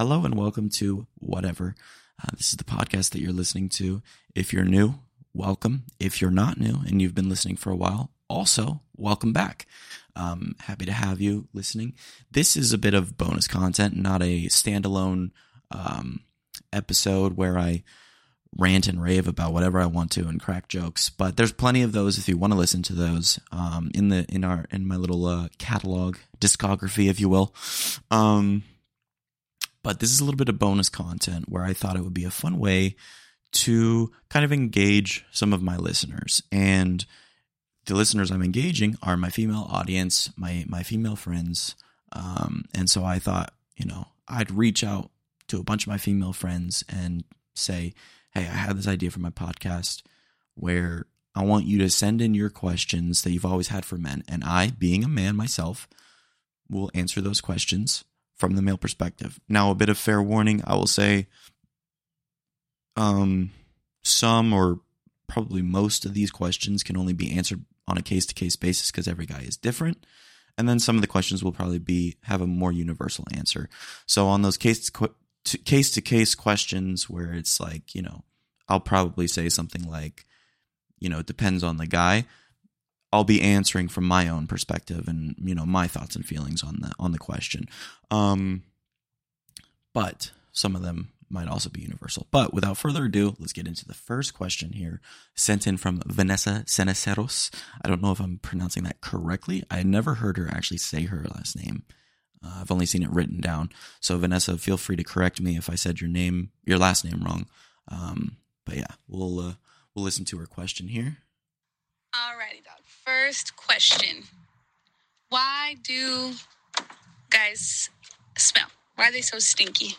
Hello and welcome to Whatever. Uh, this is the podcast that you're listening to. If you're new, welcome. If you're not new and you've been listening for a while, also welcome back. Um, happy to have you listening. This is a bit of bonus content, not a standalone um, episode where I rant and rave about whatever I want to and crack jokes. But there's plenty of those if you want to listen to those um, in the in our in my little uh, catalog discography, if you will. Um, but this is a little bit of bonus content where I thought it would be a fun way to kind of engage some of my listeners. And the listeners I'm engaging are my female audience, my my female friends, um, and so I thought, you know, I'd reach out to a bunch of my female friends and say, hey, I have this idea for my podcast where I want you to send in your questions that you've always had for men. And I, being a man myself, will answer those questions from the male perspective. Now, a bit of fair warning, I will say um, some or probably most of these questions can only be answered on a case to case basis because every guy is different. And then some of the questions will probably be have a more universal answer. So on those case case to case questions where it's like, you know, I'll probably say something like, you know, it depends on the guy. I'll be answering from my own perspective and, you know, my thoughts and feelings on the on the question. Um but some of them might also be universal. But without further ado, let's get into the first question here, sent in from Vanessa Ceneseros. I don't know if I'm pronouncing that correctly. I never heard her actually say her last name. Uh, I've only seen it written down. So Vanessa, feel free to correct me if I said your name, your last name wrong. Um, but yeah, we'll uh, we'll listen to her question here. Alrighty, dog. First question: Why do guys smell? Why are they so stinky?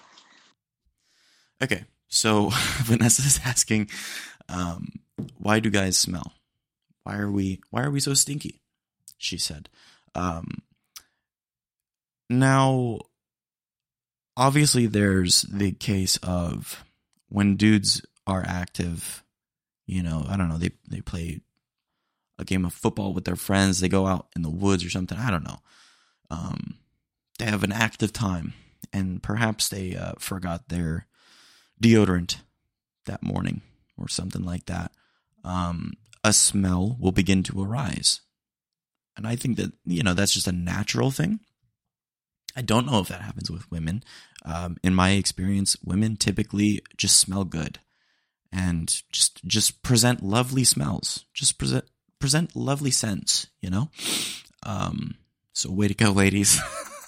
Okay, so Vanessa is asking, um, why do guys smell? Why are we why are we so stinky? She said. Um, now, obviously, there's the case of when dudes are active. You know, I don't know. They they play a game of football with their friends. They go out in the woods or something. I don't know. Um, they have an active time, and perhaps they uh, forgot their deodorant that morning or something like that. Um, a smell will begin to arise, and I think that you know that's just a natural thing. I don't know if that happens with women. Um, in my experience, women typically just smell good and just just present lovely smells. Just present present lovely scents, you know. Um, so way to go, ladies.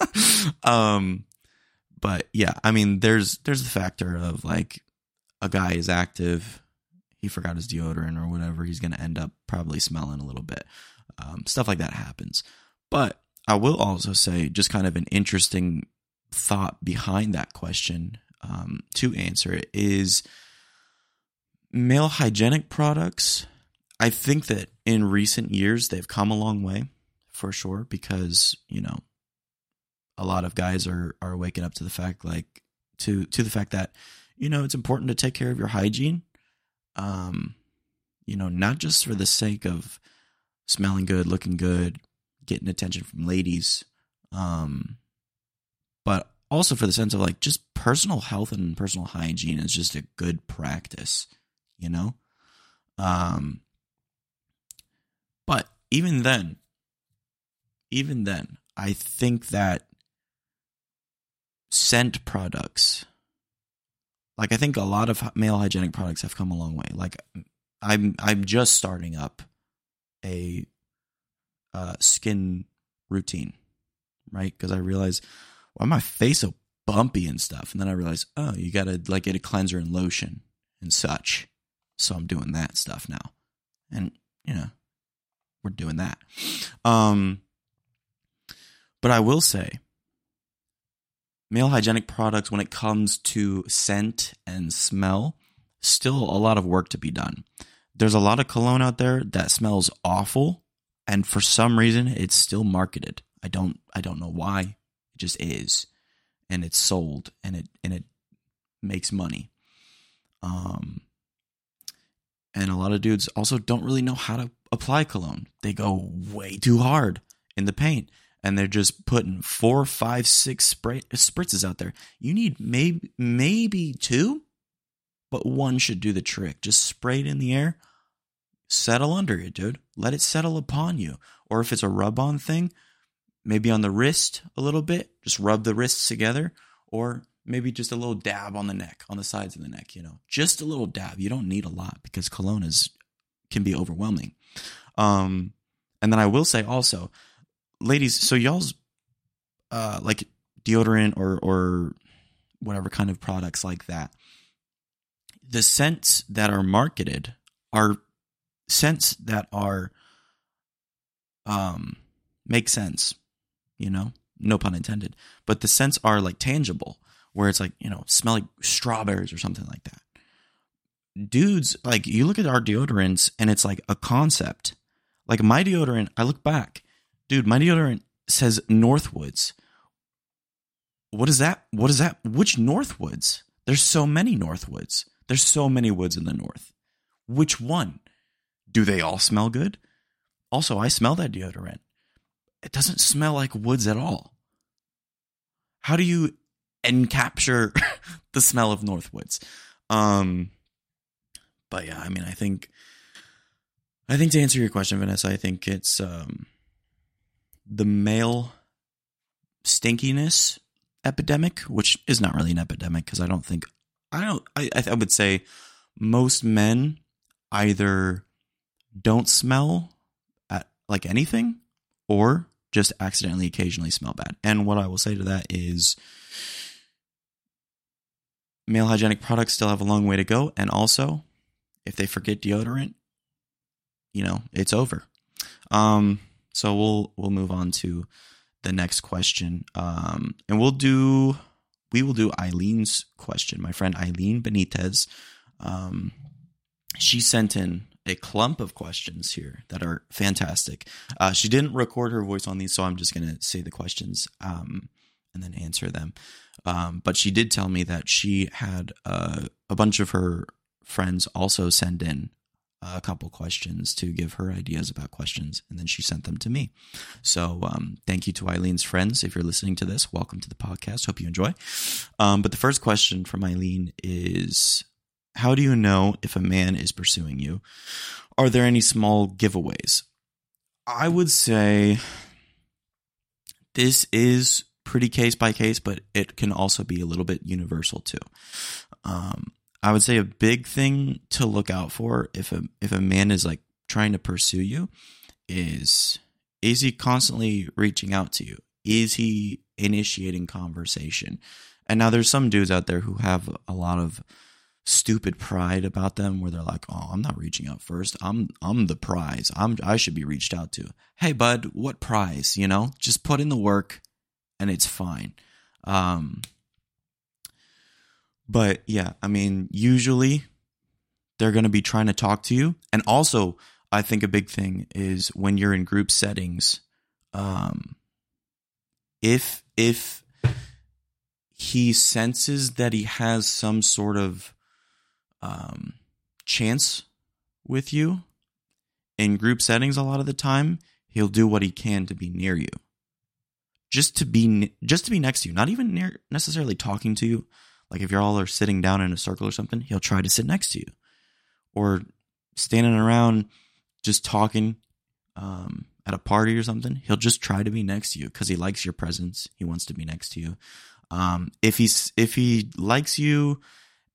um, but yeah, I mean, there's there's the factor of like a guy is active, he forgot his deodorant or whatever, he's gonna end up probably smelling a little bit. Um, stuff like that happens. But I will also say, just kind of an interesting thought behind that question um, to answer it is male hygienic products. I think that in recent years they've come a long way for sure because you know a lot of guys are are waking up to the fact like to to the fact that you know it's important to take care of your hygiene. Um you know not just for the sake of smelling good looking good getting attention from ladies um but also for the sense of like just personal health and personal hygiene is just a good practice you know? Um but even then even then i think that scent products like i think a lot of male hygienic products have come a long way. Like i'm i'm just starting up a uh, skin routine right? Because i realize why my face so bumpy and stuff. And then i realize oh you gotta like get a cleanser and lotion and such. So i'm doing that stuff now. And you know we're doing that. Um but i will say male hygienic products when it comes to scent and smell still a lot of work to be done. There's a lot of cologne out there that smells awful and for some reason it's still marketed. I don't i don't know why. It just is. And it's sold and it and it makes money. Um and a lot of dudes also don't really know how to apply cologne they go way too hard in the paint and they're just putting four, five, six spray, spritzes out there. You need maybe maybe two, but one should do the trick. Just spray it in the air, settle under it, dude. Let it settle upon you. Or if it's a rub on thing, maybe on the wrist a little bit, just rub the wrists together, or maybe just a little dab on the neck, on the sides of the neck, you know, just a little dab. You don't need a lot because cologne is can be overwhelming. Um, and then I will say also, ladies, so y'all's uh like deodorant or or whatever kind of products like that. The scents that are marketed are scents that are um make sense, you know? No pun intended. But the scents are like tangible where it's like, you know, smell like strawberries or something like that. Dudes, like you look at our deodorants and it's like a concept. Like my deodorant, I look back, dude, my deodorant says Northwoods. What is that? What is that? Which Northwoods? There's so many Northwoods. There's so many woods in the north. Which one? Do they all smell good? Also, I smell that deodorant. It doesn't smell like woods at all. How do you and capture the smell of Northwoods. Um, but yeah, I mean, I think, I think to answer your question, Vanessa, I think it's um, the male stinkiness epidemic, which is not really an epidemic because I don't think I don't I I would say most men either don't smell at like anything or just accidentally occasionally smell bad. And what I will say to that is male hygienic products still have a long way to go. And also, if they forget deodorant, you know, it's over. Um, so we'll we'll move on to the next question. Um, and we'll do we will do Eileen's question. My friend Eileen Benitez. Um, she sent in a clump of questions here that are fantastic. Uh, she didn't record her voice on these, so I'm just going to say the questions um, and then answer them. Um, but she did tell me that she had uh, a bunch of her friends also send in a couple questions to give her ideas about questions, and then she sent them to me. So, um, thank you to Eileen's friends. If you're listening to this, welcome to the podcast. Hope you enjoy. Um, but the first question from Eileen is How do you know if a man is pursuing you? Are there any small giveaways? I would say this is pretty case by case, but it can also be a little bit universal too. Um, I would say a big thing to look out for if a if a man is like trying to pursue you is is he constantly reaching out to you? Is he initiating conversation? And now there's some dudes out there who have a lot of stupid pride about them where they're like, "Oh, I'm not reaching out first. I'm I'm the prize. I'm I should be reached out to." Hey, bud, what prize? You know, just put in the work and it's fine. Um, but yeah, I mean, usually they're going to be trying to talk to you. And also, I think a big thing is when you're in group settings, um, if, if he senses that he has some sort of, um, chance with you in group settings, a lot of the time, he'll do what he can to be near you just to be just to be next to you, not even near necessarily talking to you. Like if you're all are sitting down in a circle or something, he'll try to sit next to you, or standing around just talking um, at a party or something. He'll just try to be next to you because he likes your presence. He wants to be next to you. Um, if he's if he likes you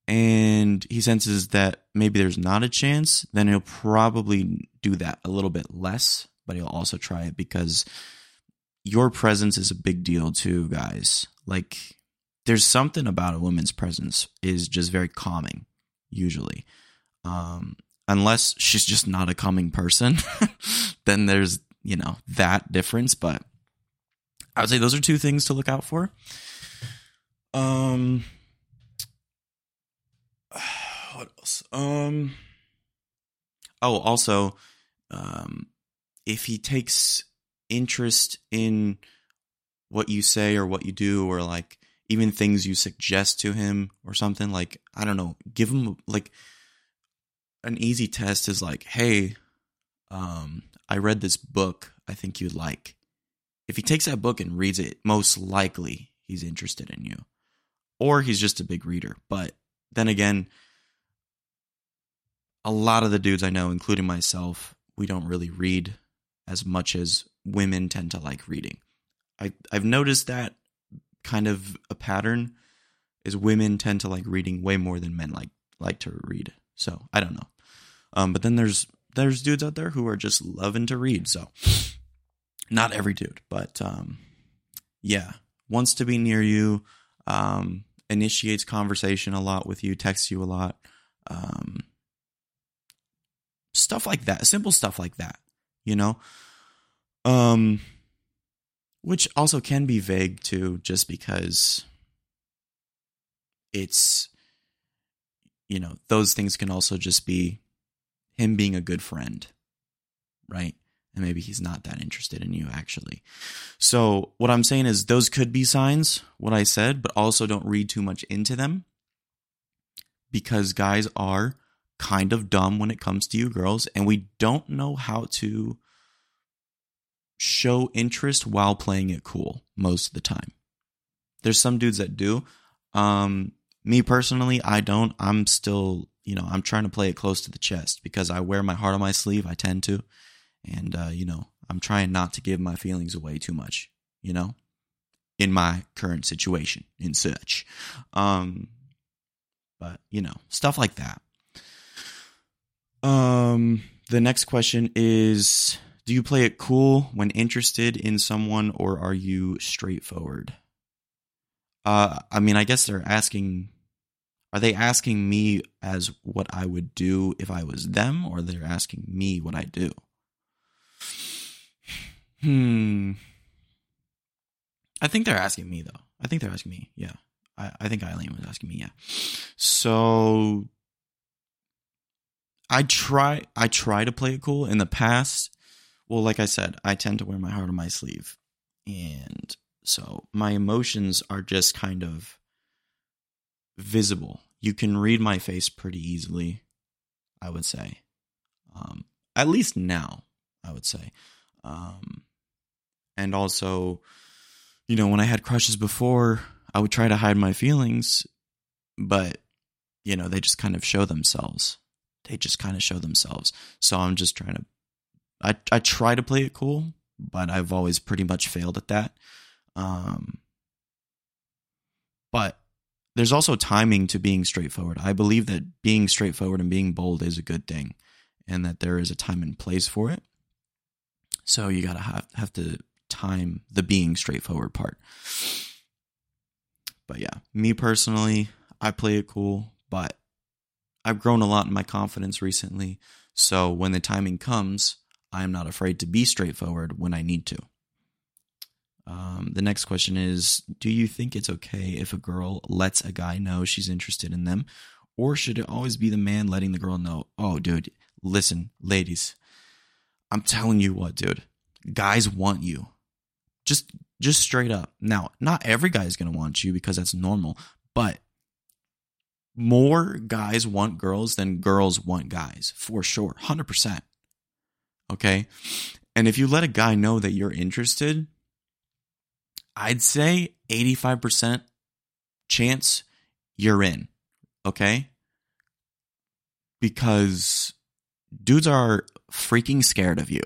and he senses that maybe there's not a chance, then he'll probably do that a little bit less. But he'll also try it because your presence is a big deal too, guys. Like there's something about a woman's presence is just very calming, usually. Um, unless she's just not a calming person, then there's, you know, that difference. But I would say those are two things to look out for. Um, what else? Um, oh, also, um, if he takes interest in what you say or what you do or like even things you suggest to him or something like i don't know give him like an easy test is like hey um i read this book i think you'd like if he takes that book and reads it, most likely he's interested in you. Or he's just a big reader. But then again, a lot of the dudes I know, including myself, we don't really read as much as women tend to like reading. I I've noticed that kind of a pattern is women tend to like reading way more than men like like to read. So I don't know. Um, but then there's there's dudes out there who are just loving to read. So not every dude, but um, yeah, wants to be near you, um, initiates conversation a lot with you, texts you a lot, um, stuff like that, simple stuff like that, you know, um, which also can be vague too, just because it's, you know, those things can also just be him being a good friend, right? and maybe he's not that interested in you actually. So, what I'm saying is those could be signs, what I said, but also don't read too much into them because guys are kind of dumb when it comes to you girls and we don't know how to show interest while playing it cool most of the time. There's some dudes that do. Um me personally, I don't. I'm still, you know, I'm trying to play it close to the chest because I wear my heart on my sleeve. I tend to and uh, you know i'm trying not to give my feelings away too much you know in my current situation in such um but you know stuff like that um the next question is do you play it cool when interested in someone or are you straightforward uh i mean i guess they're asking are they asking me as what i would do if i was them or they're asking me what i do Hmm. I think they're asking me though. I think they're asking me. Yeah. I, I think Eileen was asking me. Yeah. So I try. I try to play it cool. In the past, well, like I said, I tend to wear my heart on my sleeve, and so my emotions are just kind of visible. You can read my face pretty easily. I would say, um, at least now. I would say. Um, and also, you know, when I had crushes before, I would try to hide my feelings, but, you know, they just kind of show themselves. They just kind of show themselves. So I'm just trying to, I, I try to play it cool, but I've always pretty much failed at that. Um, but there's also timing to being straightforward. I believe that being straightforward and being bold is a good thing and that there is a time and place for it. So you gotta have have to time the being straightforward part. But yeah, me personally, I play it cool, but I've grown a lot in my confidence recently. So when the timing comes, I am not afraid to be straightforward when I need to. Um, the next question is Do you think it's okay if a girl lets a guy know she's interested in them? Or should it always be the man letting the girl know, oh, dude, listen, ladies, I'm telling you what, dude. Guys want you. Just just straight up. Now, not every guy is going to want you because that's normal, but more guys want girls than girls want guys, for sure. 100%. Okay? And if you let a guy know that you're interested, I'd say 85% chance you're in. Okay? Because dudes are freaking scared of you.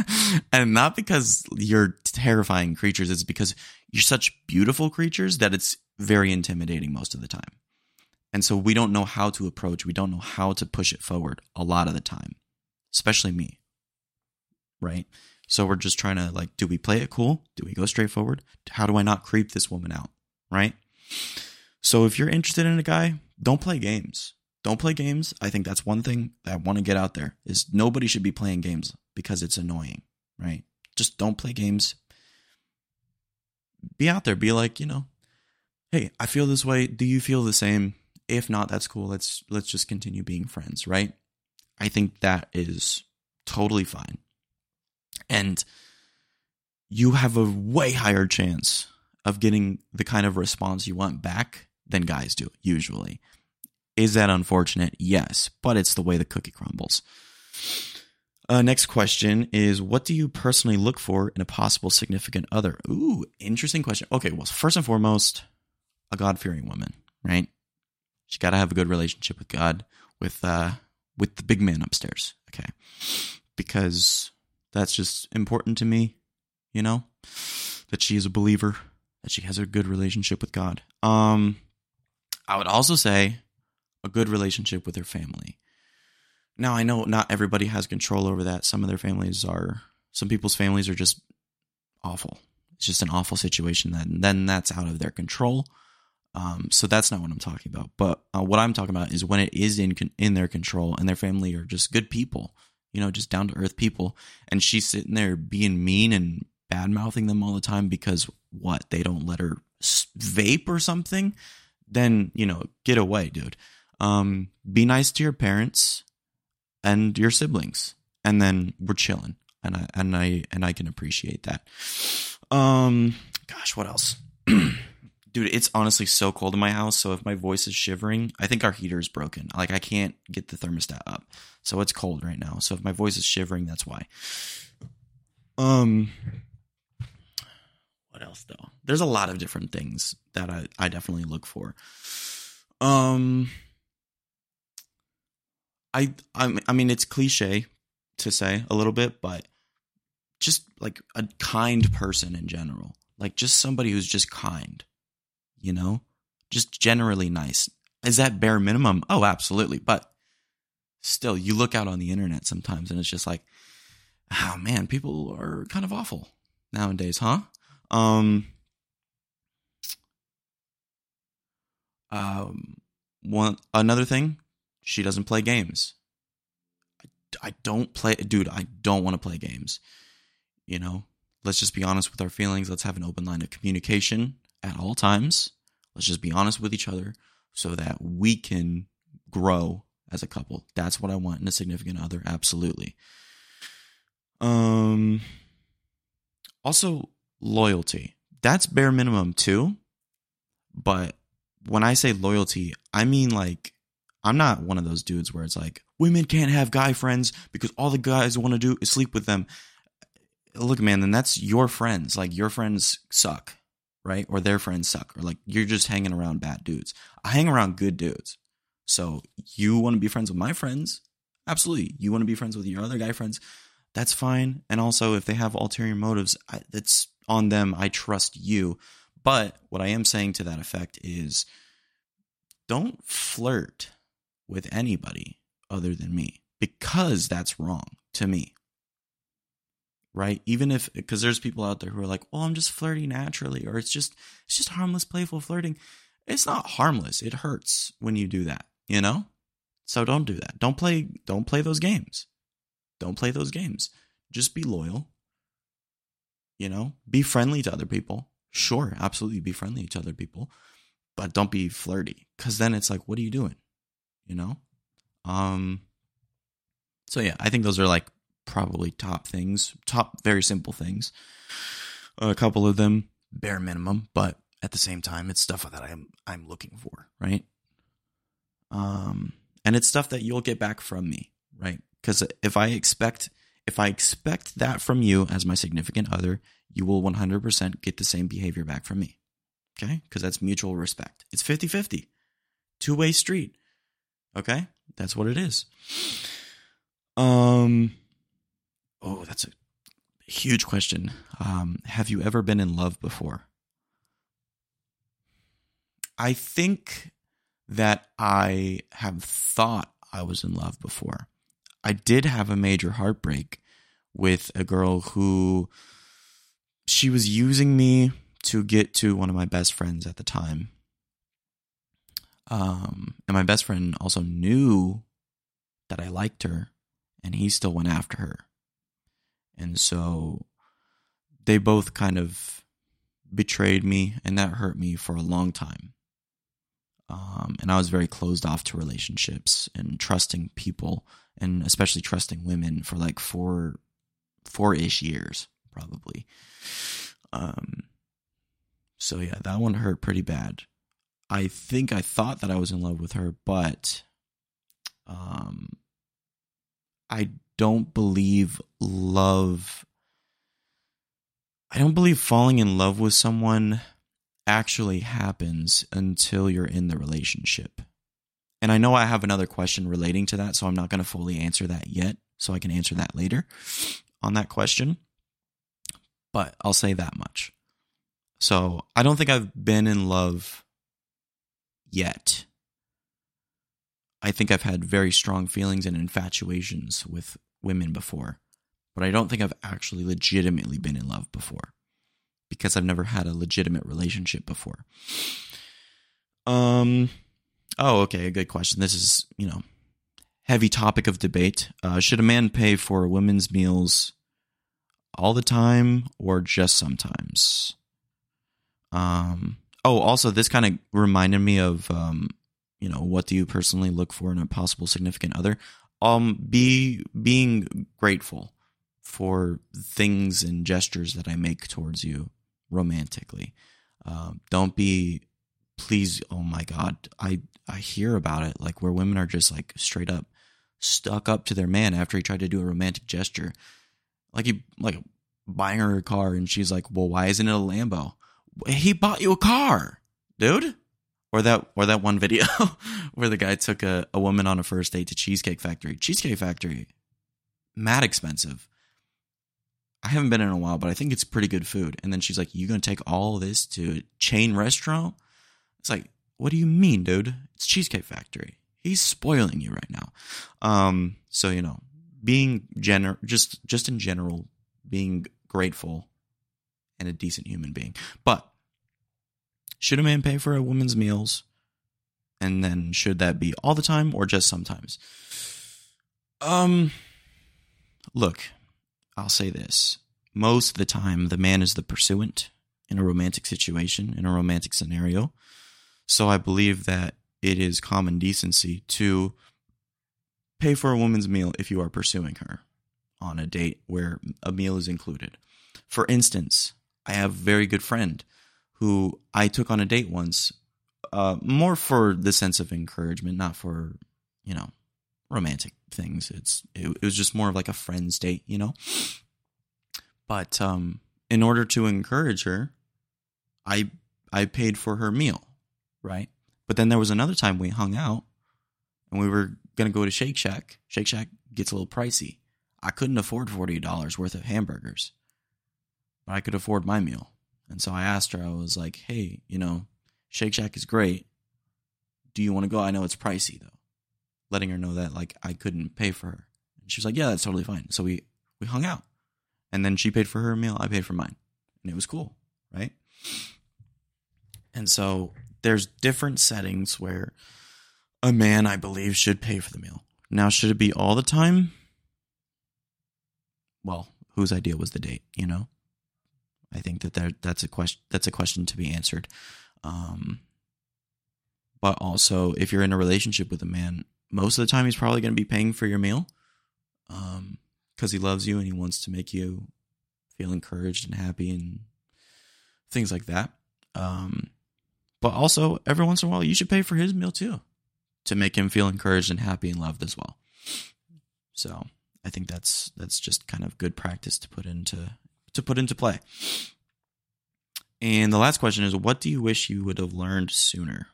and not because you're terrifying creatures, it's because you're such beautiful creatures that it's very intimidating most of the time. And so we don't know how to approach, we don't know how to push it forward a lot of the time, especially me. Right? So we're just trying to like, do we play it cool? Do we go straight forward? How do I not creep this woman out? Right? So if you're interested in a guy, don't play games don't play games. I think that's one thing that I want to get out there is nobody should be playing games because it's annoying, right? Just don't play games. Be out there. Be like, you know, hey, I feel this way. Do you feel the same? If not, that's cool. Let's let's just continue being friends, right? I think that is totally fine. And you have a way higher chance of getting the kind of response you want back than guys do usually. Is that unfortunate? Yes, but it's the way the cookie crumbles. Uh, next question is What do you personally look for in a possible significant other? Ooh, interesting question. Okay, well, first and foremost, a God fearing woman, right? She's got to have a good relationship with God, with uh, with the big man upstairs, okay? Because that's just important to me, you know, that she is a believer, that she has a good relationship with God. Um, I would also say a good relationship with her family. Now, I know not everybody has control over that. Some of their families are, some people's families are just awful. It's just an awful situation that then that's out of their control. Um, so that's not what I'm talking about. But uh, what I'm talking about is when it is in in their control and their family are just good people, you know, just down to earth people, and she's sitting there being mean and bad mouthing them all the time because what they don't let her vape or something. Then you know, get away, dude. Um, be nice to your parents and your siblings, and then we're chilling. And I and I and I can appreciate that. Um, gosh, what else? Dude, it's honestly so cold in my house. So if my voice is shivering, I think our heater is broken. Like I can't get the thermostat up, so it's cold right now. So if my voice is shivering, that's why. Um, what else though? There's a lot of different things that I I definitely look for. Um, I I I mean it's cliche to say a little bit, but just like a kind person in general. Like just somebody who's just kind, you know? Just generally nice. Is that bare minimum? Oh, absolutely. But still, you look out on the internet sometimes and it's just like, oh man, people are kind of awful nowadays, huh? Um, um, one another thing, she doesn't play games. I, I don't play, dude. I don't want to play games. You know, let's just be honest with our feelings. Let's have an open line of communication at all times. Let's just be honest with each other so that we can grow as a couple. That's what I want in a significant other. Absolutely. Um, also loyalty. That's bare minimum too. But when I say loyalty, I mean like I'm not one of those dudes where it's like women can't have guy friends because all the guys want to do is sleep with them. Look, man, then that's your friends. Like your friends suck, right? Or their friends suck, or like you're just hanging around bad dudes. I hang around good dudes. So you want to be friends with my friends? Absolutely. You want to be friends with your other guy friends? That's fine. And also, if they have ulterior motives, that's on them. I trust you. But what I am saying to that effect is don't flirt with anybody other than me because that's wrong to me. Right? Even if because there's people out there who are like, "Well, I'm just flirting naturally," or it's just it's just harmless playful flirting. It's not harmless. It hurts when you do that, you know? So don't do that. Don't play don't play those games. Don't play those games. Just be loyal. You know? Be friendly to other people. Sure, absolutely be friendly to other people, but don't be flirty cuz then it's like, what are you doing? you know? Um so yeah, I think those are like probably top things, top very simple things. A couple of them bare minimum, but at the same time it's stuff that I'm I'm looking for, right? Um and it's stuff that you'll get back from me, right? Cuz if I expect if I expect that from you as my significant other, you will 100% get the same behavior back from me. Okay? Cuz that's mutual respect. It's 50-50. Two-way street. Okay? That's what it is. Um Oh, that's a huge question. Um have you ever been in love before? I think that I have thought I was in love before. I did have a major heartbreak with a girl who she was using me to get to one of my best friends at the time. Um, and my best friend also knew that I liked her, and he still went after her. And so they both kind of betrayed me, and that hurt me for a long time. Um, and I was very closed off to relationships and trusting people, and especially trusting women for like four, four ish years, probably. Um, so yeah, that one hurt pretty bad. I think I thought that I was in love with her, but um, I don't believe love I don't believe falling in love with someone actually happens until you're in the relationship. And I know I have another question relating to that, so I'm not going to fully answer that yet. So I can answer that later on that question. But I'll say that much. So I don't think I've been in love yet. I think I've had very strong feelings and infatuations with women before, but I don't think I've actually legitimately been in love before because I've never had a legitimate relationship before. Um, oh, okay, a good question. This is, you know, heavy topic of debate. Uh, should a man pay for women's meals all the time or just sometimes? Um, oh, also, this kind of reminded me of, um, you know, what do you personally look for in a possible significant other? Um, be being grateful for things and gestures that I make towards you romantically. Um, don't be, please. Oh my God, I I hear about it like where women are just like straight up stuck up to their man after he tried to do a romantic gesture, like he like buying her a car and she's like, well, why isn't it a Lambo? He bought you a car, dude. Or that or that one video where the guy took a, a woman on a first date to Cheesecake Factory. Cheesecake Factory, mad expensive. I haven't been in a while, but I think it's pretty good food. And then she's like, You gonna take all this to a chain restaurant? It's like, what do you mean, dude? It's Cheesecake Factory. He's spoiling you right now. Um, so you know, being gener just just in general, being grateful and a decent human being. But should a man pay for a woman's meals? And then should that be all the time or just sometimes? Um look, I'll say this. Most of the time the man is the pursuant in a romantic situation, in a romantic scenario. So I believe that it is common decency to pay for a woman's meal if you are pursuing her on a date where a meal is included. For instance, I have a very good friend who I took on a date once, uh, more for the sense of encouragement, not for, you know, romantic things. It's it, it was just more of like a friend's date, you know. But um, in order to encourage her, I I paid for her meal, right? But then there was another time we hung out, and we were gonna go to Shake Shack. Shake Shack gets a little pricey. I couldn't afford forty dollars worth of hamburgers, but I could afford my meal. And so I asked her, I was like, hey, you know, Shake Shack is great. Do you want to go? I know it's pricey though. Letting her know that like I couldn't pay for her. And she was like, yeah, that's totally fine. So we we hung out. And then she paid for her meal, I paid for mine. And it was cool, right? And so there's different settings where a man, I believe, should pay for the meal. Now, should it be all the time? Well, whose idea was the date, you know? I think that there, that's a question that's a question to be answered. Um, but also, if you're in a relationship with a man, most of the time he's probably going to be paying for your meal, um, because he loves you and he wants to make you feel encouraged and happy and things like that. Um, but also, every once in a while, you should pay for his meal too, to make him feel encouraged and happy and loved as well. So I think that's that's just kind of good practice to put into to put into play. And the last question is what do you wish you would have learned sooner?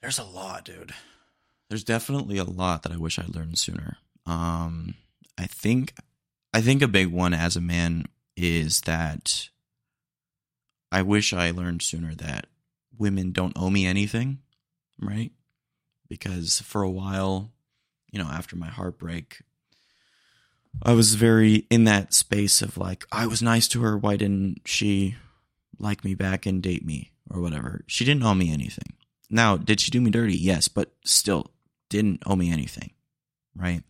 There's a lot, dude. There's definitely a lot that I wish I learned sooner. Um I think I think a big one as a man is that I wish I learned sooner that women don't owe me anything, right? Because for a while, you know, after my heartbreak, I was very in that space of like, I was nice to her. Why didn't she like me back and date me or whatever? She didn't owe me anything. Now, did she do me dirty? Yes, but still didn't owe me anything. Right.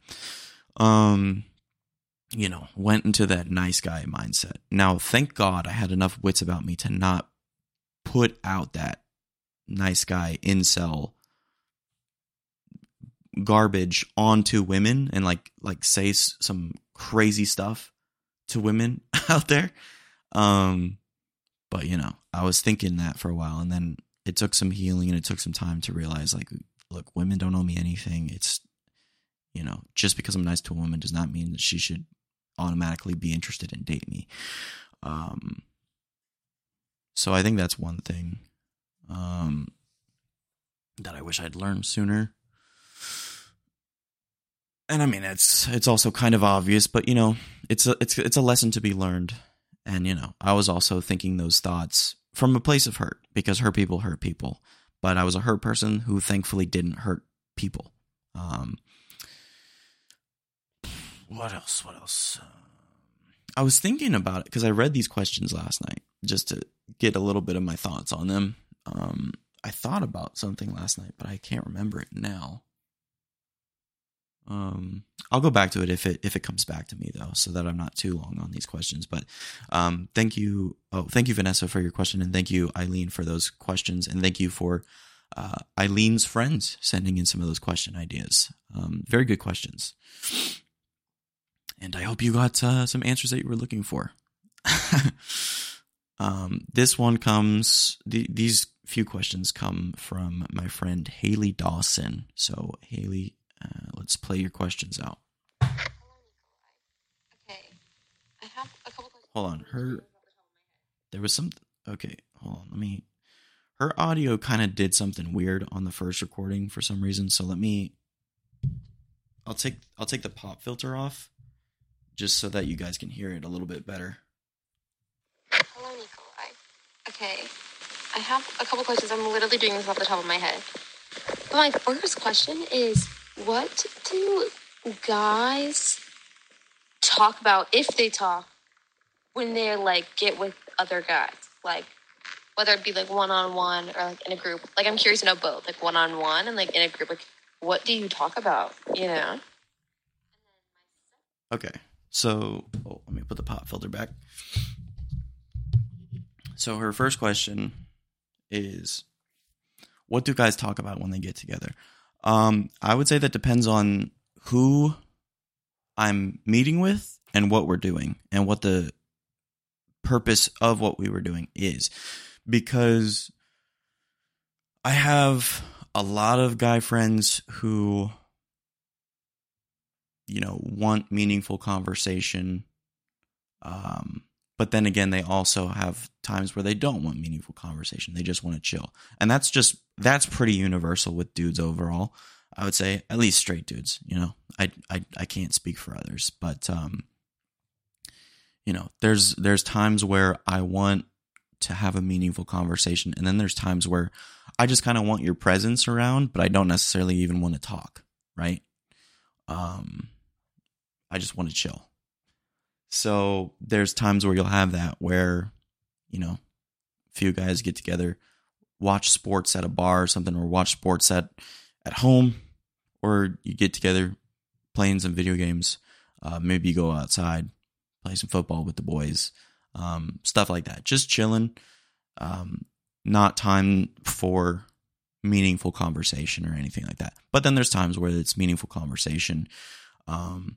Um, you know, went into that nice guy mindset. Now, thank God I had enough wits about me to not put out that nice guy incel garbage onto women and like like say some crazy stuff to women out there um but you know i was thinking that for a while and then it took some healing and it took some time to realize like look women don't owe me anything it's you know, just because I'm nice to a woman does not mean that she should automatically be interested in date me. Um, so I think that's one thing um, that I wish I'd learned sooner. And I mean, it's it's also kind of obvious, but you know, it's a it's it's a lesson to be learned. And you know, I was also thinking those thoughts from a place of hurt because hurt people hurt people. But I was a hurt person who thankfully didn't hurt people. Um, what else? What else? I was thinking about it because I read these questions last night just to get a little bit of my thoughts on them. Um, I thought about something last night, but I can't remember it now. Um, I'll go back to it if it if it comes back to me though, so that I'm not too long on these questions. But um, thank you, oh, thank you, Vanessa, for your question, and thank you, Eileen, for those questions, and thank you for uh, Eileen's friends sending in some of those question ideas. Um, very good questions, and I hope you got uh, some answers that you were looking for. um, this one comes; th- these few questions come from my friend Haley Dawson. So, Haley, uh, let's play your questions out. Okay. I have a couple questions. Hold on, her. There was some. Okay, hold on. Let me. Her audio kind of did something weird on the first recording for some reason. So let me. I'll take I'll take the pop filter off, just so that you guys can hear it a little bit better. Hello, Nikolai. Okay. I have a couple questions. I'm literally doing this off the top of my head. But my first question is what do guys talk about if they talk when they like get with other guys? Like whether it be like one on one or like in a group. Like I'm curious to know both. Like one on one and like in a group. Like what do you talk about? You know? Okay. So, oh, let me put the pop filter back. So, her first question is What do guys talk about when they get together? Um, I would say that depends on who I'm meeting with and what we're doing and what the purpose of what we were doing is. Because I have a lot of guy friends who you know want meaningful conversation um but then again they also have times where they don't want meaningful conversation. They just want to chill. And that's just that's pretty universal with dudes overall i would say at least straight dudes you know? I i, I can't speak for others but um you know there's there's times where i want to have a meaningful conversation and then there's times where i just kind of want your presence around but i don't necessarily even want to talk right? Um I just want to chill. So there's times where you'll have that where, you know, a few guys get together, watch sports at a bar or something, or watch sports at at home, or you get together playing some video games. Uh, maybe you go outside, play some football with the boys, um, stuff like that. Just chilling. Um, not time for meaningful conversation or anything like that. But then there's times where it's meaningful conversation. Um,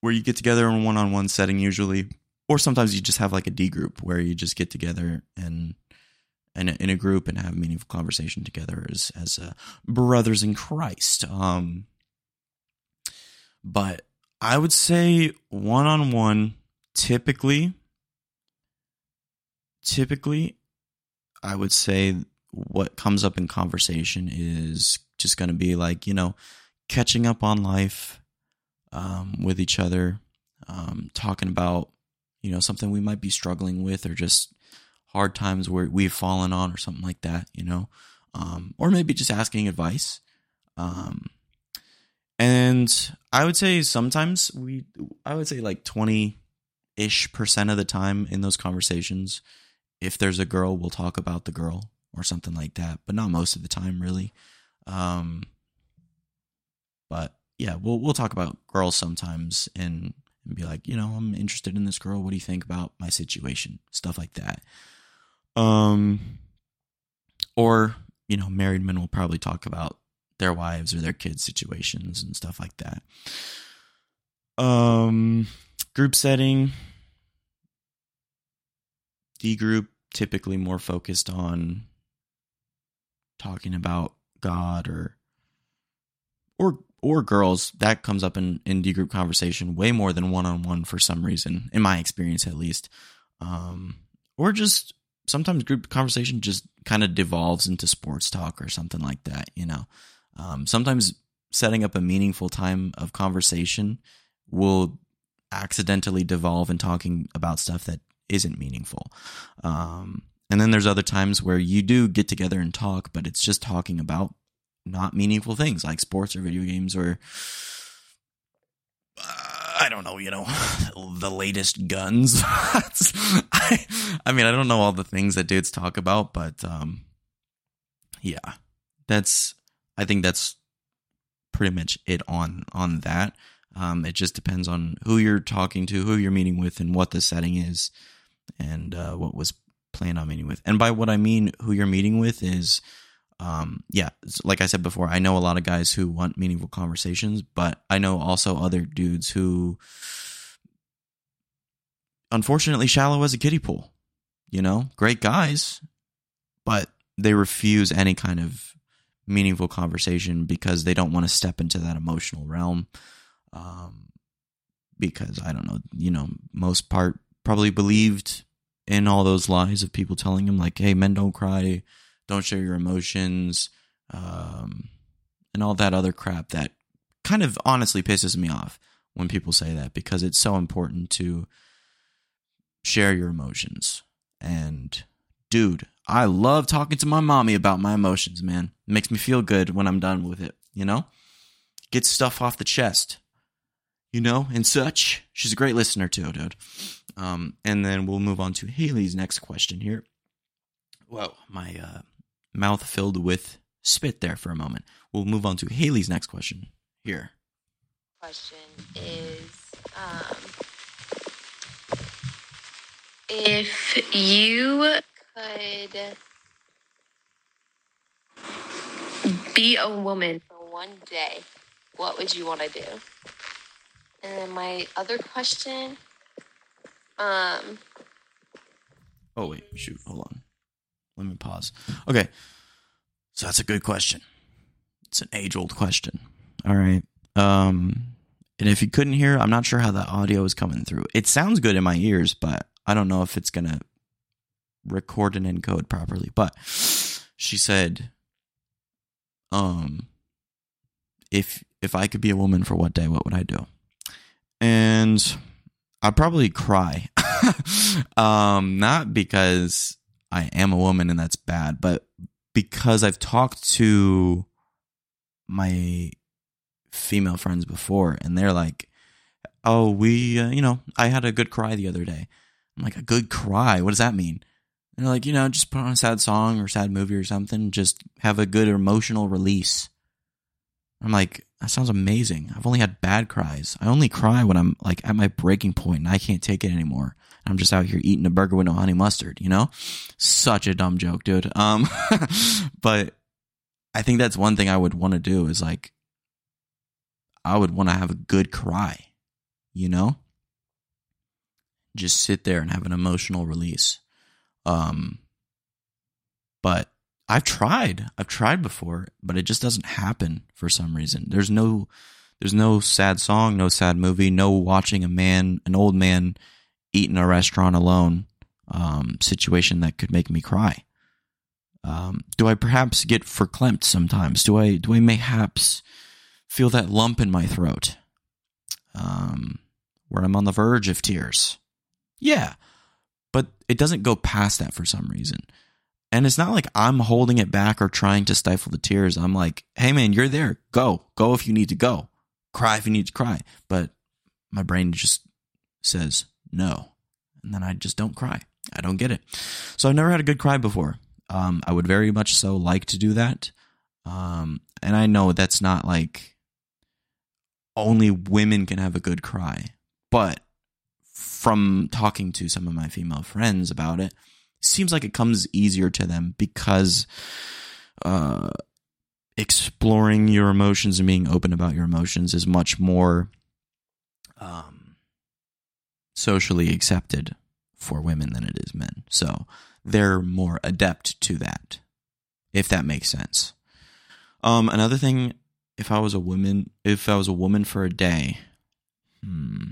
where you get together in a one-on-one setting usually or sometimes you just have like a d group where you just get together and and in a group and have meaningful conversation together as as uh, brothers in christ. Um but i would say one-on-one typically typically i would say what comes up in conversation is just going to be like you know catching up on life um, with each other, um, talking about you know something we might be struggling with, or just hard times where we've fallen on, or something like that. You know, um, or maybe just asking advice. Um, and I would say sometimes we, I would say like twenty ish percent of the time in those conversations, if there's a girl, we'll talk about the girl or something like that, but not most of the time, really. Um, but yeah, we'll we'll talk about girls sometimes and and be like, you know, I'm interested in this girl. What do you think about my situation? Stuff like that. Um, or you know, married men will probably talk about their wives or their kids' situations and stuff like that. Um, group setting, D group typically more focused on talking about God or or or girls that comes up in in D group conversation way more than one on one for some reason, in my experience at least. Um, or just sometimes group conversation just kind of devolves into sports talk or something like that. You know, um, sometimes setting up a meaningful time of conversation will accidentally devolve in talking about stuff that isn't meaningful. Um, and then there's other times where you do get together and talk, but it's just talking about not meaningful things like sports or video games or uh, I don't know, you know, the latest guns. I, I mean, I don't know all the things that dudes talk about, but um, yeah, that's I think that's pretty much it on on that. Um, it just depends on who you're talking to, who you're meeting with, and what the setting is, and uh, what was planned on meeting with. And by what I mean, who you're meeting with is, um, yeah, like I said before, I know a lot of guys who want meaningful conversations, but I know also other dudes who, unfortunately, shallow as a kiddie pool. You know, great guys, but they refuse any kind of meaningful conversation because they don't want to step into that emotional realm. Um, because I don't know, you know, most part probably believed in all those lies of people telling him like, "Hey, men don't cry, don't share your emotions," um, and all that other crap that kind of honestly pisses me off when people say that because it's so important to share your emotions. And dude, I love talking to my mommy about my emotions, man. It makes me feel good when I'm done with it, you know? Get stuff off the chest, you know, and such. She's a great listener too, dude. Um, and then we'll move on to Haley's next question here. Whoa, my uh, mouth filled with spit there for a moment. We'll move on to Haley's next question here. Question is um, if you could be a woman for one day, what would you want to do? And then my other question, um, Oh wait, shoot, hold on. Let me pause. Okay. So that's a good question. It's an age-old question. All right. Um and if you couldn't hear, I'm not sure how the audio is coming through. It sounds good in my ears, but I don't know if it's going to record and encode properly. But she said um if if I could be a woman for what day, what would I do? And I'd probably cry. um, not because I am a woman and that's bad, but because I've talked to my female friends before and they're like, oh, we, uh, you know, I had a good cry the other day. I'm like, a good cry? What does that mean? And they're like, you know, just put on a sad song or sad movie or something, just have a good emotional release. I'm like, that sounds amazing. I've only had bad cries. I only cry when I'm like at my breaking point and I can't take it anymore. I'm just out here eating a burger with no honey mustard, you know? Such a dumb joke, dude. Um, but I think that's one thing I would want to do is like, I would want to have a good cry, you know? Just sit there and have an emotional release. Um, but I've tried. I've tried before, but it just doesn't happen for some reason. There's no there's no sad song, no sad movie, no watching a man, an old man eat in a restaurant alone um, situation that could make me cry. Um, do I perhaps get verklempt sometimes? Do I do I mayhaps feel that lump in my throat um, where I'm on the verge of tears? Yeah, but it doesn't go past that for some reason. And it's not like I'm holding it back or trying to stifle the tears. I'm like, hey man, you're there. Go. Go if you need to go. Cry if you need to cry. But my brain just says no. And then I just don't cry. I don't get it. So I've never had a good cry before. Um, I would very much so like to do that. Um, and I know that's not like only women can have a good cry. But from talking to some of my female friends about it, seems like it comes easier to them because uh, exploring your emotions and being open about your emotions is much more um, socially accepted for women than it is men. So they're more adept to that, if that makes sense. Um, another thing if I was a woman, if I was a woman for a day, hmm,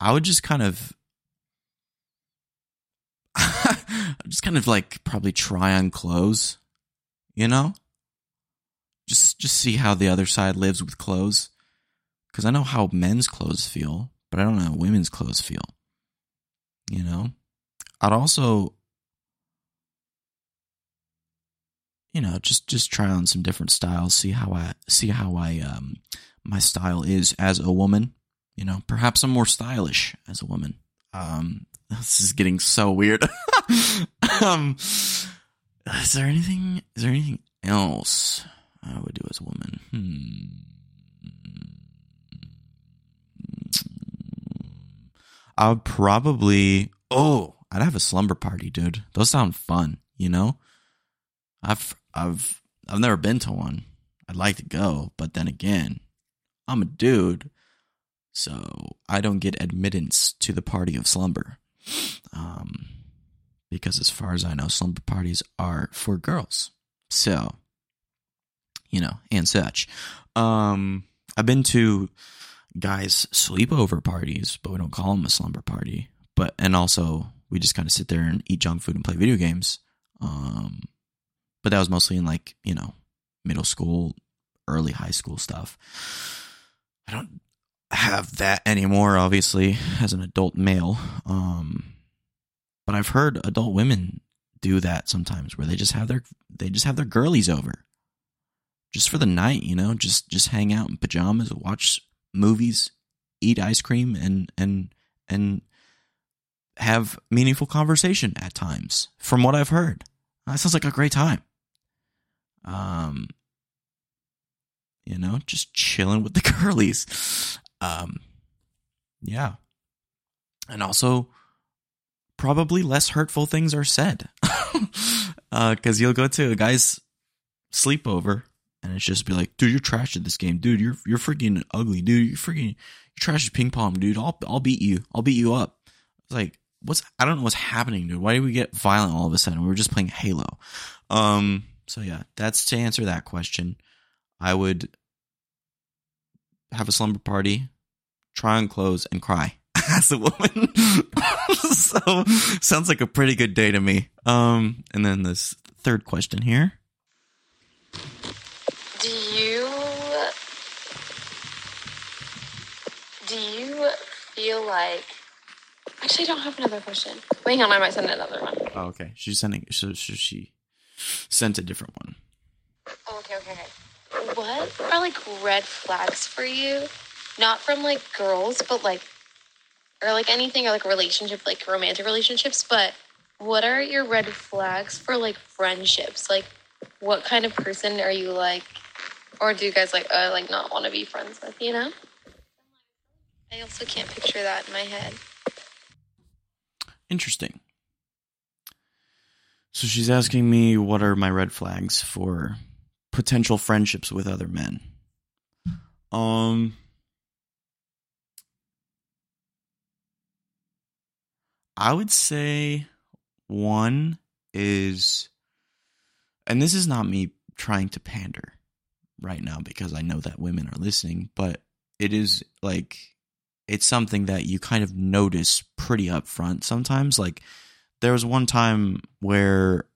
I would just kind of, just kind of like probably try on clothes, you know, just just see how the other side lives with clothes, because I know how men's clothes feel, but I don't know how women's clothes feel. You know, I'd also you know just just try on some different styles see how i see how i um my style is as a woman you know? Perhaps i'm more stylish as a woman um this is getting so weird um is there anything is there anything else i would do as a woman hmm. i would probably oh i'd have a slumber party dude those sound fun you know I've I've I've never been to one. I'd like to go, but then again, I'm a dude, so I don't get admittance to the party of slumber. Um, because as far as I know, slumber parties are for girls. So, you know, and such. Um, I've been to guys' sleepover parties, but we don't call them a slumber party. But and also we just kind of sit there and eat junk food and play video games. Um, but that was mostly in like you know middle school early high school stuff i don't have that anymore obviously as an adult male. Um but i've heard adult women do that sometimes where they just have their they just have their girlies over just for the night you know just just hang out in pajamas watch movies eat ice cream and and and have meaningful conversation at times from what i've heard. That sounds like a great time. Um, you know, just chilling with the girlies. Um, yeah. And also, probably less hurtful things are said. Uh, Because uh, you'll go to a guy's sleepover and it's just be like, dude, you're trash at this game. Dude, you're you're freaking ugly. Dude, you're freaking you're trash at ping pong, dude. I'll I'll beat you. I'll beat you up. It's like, what's I don't know what's happening, dude. Why did we get violent all of a sudden? We were just playing Halo. Um, so yeah, that's to answer that question. I would have a slumber party, try on clothes, and cry as a woman. so sounds like a pretty good day to me. Um, and then this third question here. Do you do you feel like actually I don't have another question. Wait, on, I might send another one. Oh, okay. She's sending so, so she sent a different one. Oh, okay, okay, okay. What are like red flags for you? Not from like girls, but like, or like anything or like relationship, like romantic relationships, but what are your red flags for like friendships? Like, what kind of person are you like? Or do you guys like, uh, like not want to be friends with, you know? I also can't picture that in my head. Interesting. So she's asking me what are my red flags for potential friendships with other men. Um I would say one is and this is not me trying to pander right now because I know that women are listening, but it is like it's something that you kind of notice pretty upfront sometimes like there was one time where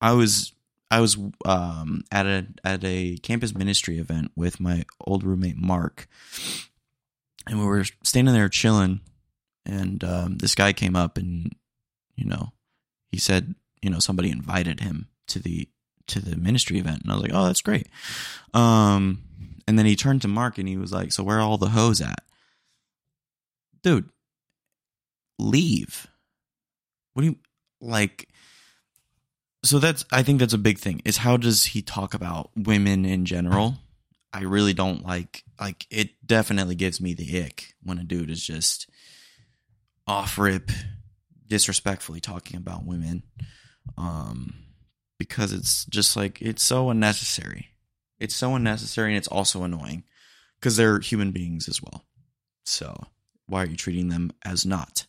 I was I was um, at a at a campus ministry event with my old roommate Mark, and we were standing there chilling, and um, this guy came up and you know he said you know somebody invited him to the to the ministry event, and I was like, oh, that's great. Um, and then he turned to Mark and he was like, so where are all the hoes at, dude? Leave what do you like? So that's I think that's a big thing. Is how does he talk about women in general? I really don't like like it definitely gives me the ick when a dude is just off rip disrespectfully talking about women. Um because it's just like it's so unnecessary. It's so unnecessary and it's also annoying because they're human beings as well. So, why are you treating them as not?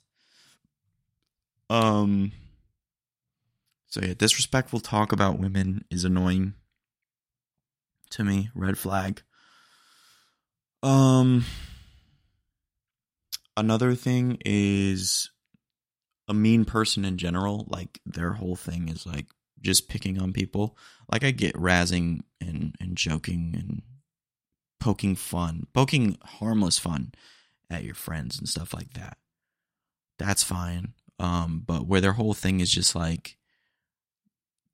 Um So yeah, disrespectful talk about women is annoying to me. Red flag. Um another thing is a mean person in general, like their whole thing is like just picking on people. Like I get razzing and, and joking and poking fun, poking harmless fun at your friends and stuff like that. That's fine. Um, but where their whole thing is just like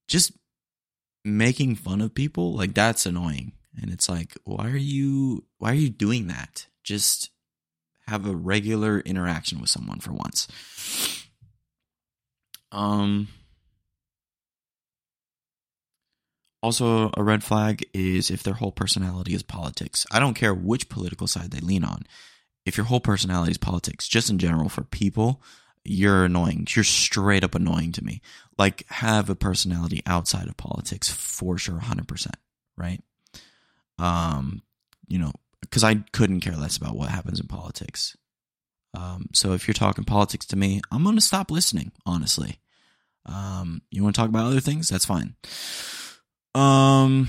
just making fun of people, like that's annoying. And it's like, why are you why are you doing that? Just have a regular interaction with someone for once. Um also a red flag is if their whole personality is politics. I don't care which political side they lean on. If your whole personality is politics, just in general for people, you're annoying. You're straight up annoying to me. Like have a personality outside of politics for sure 100%, right? Um, you know, cuz I couldn't care less about what happens in politics. Um, so if you're talking politics to me, I'm to stop listening, honestly. Um, you want to talk about other things? That's fine. Um,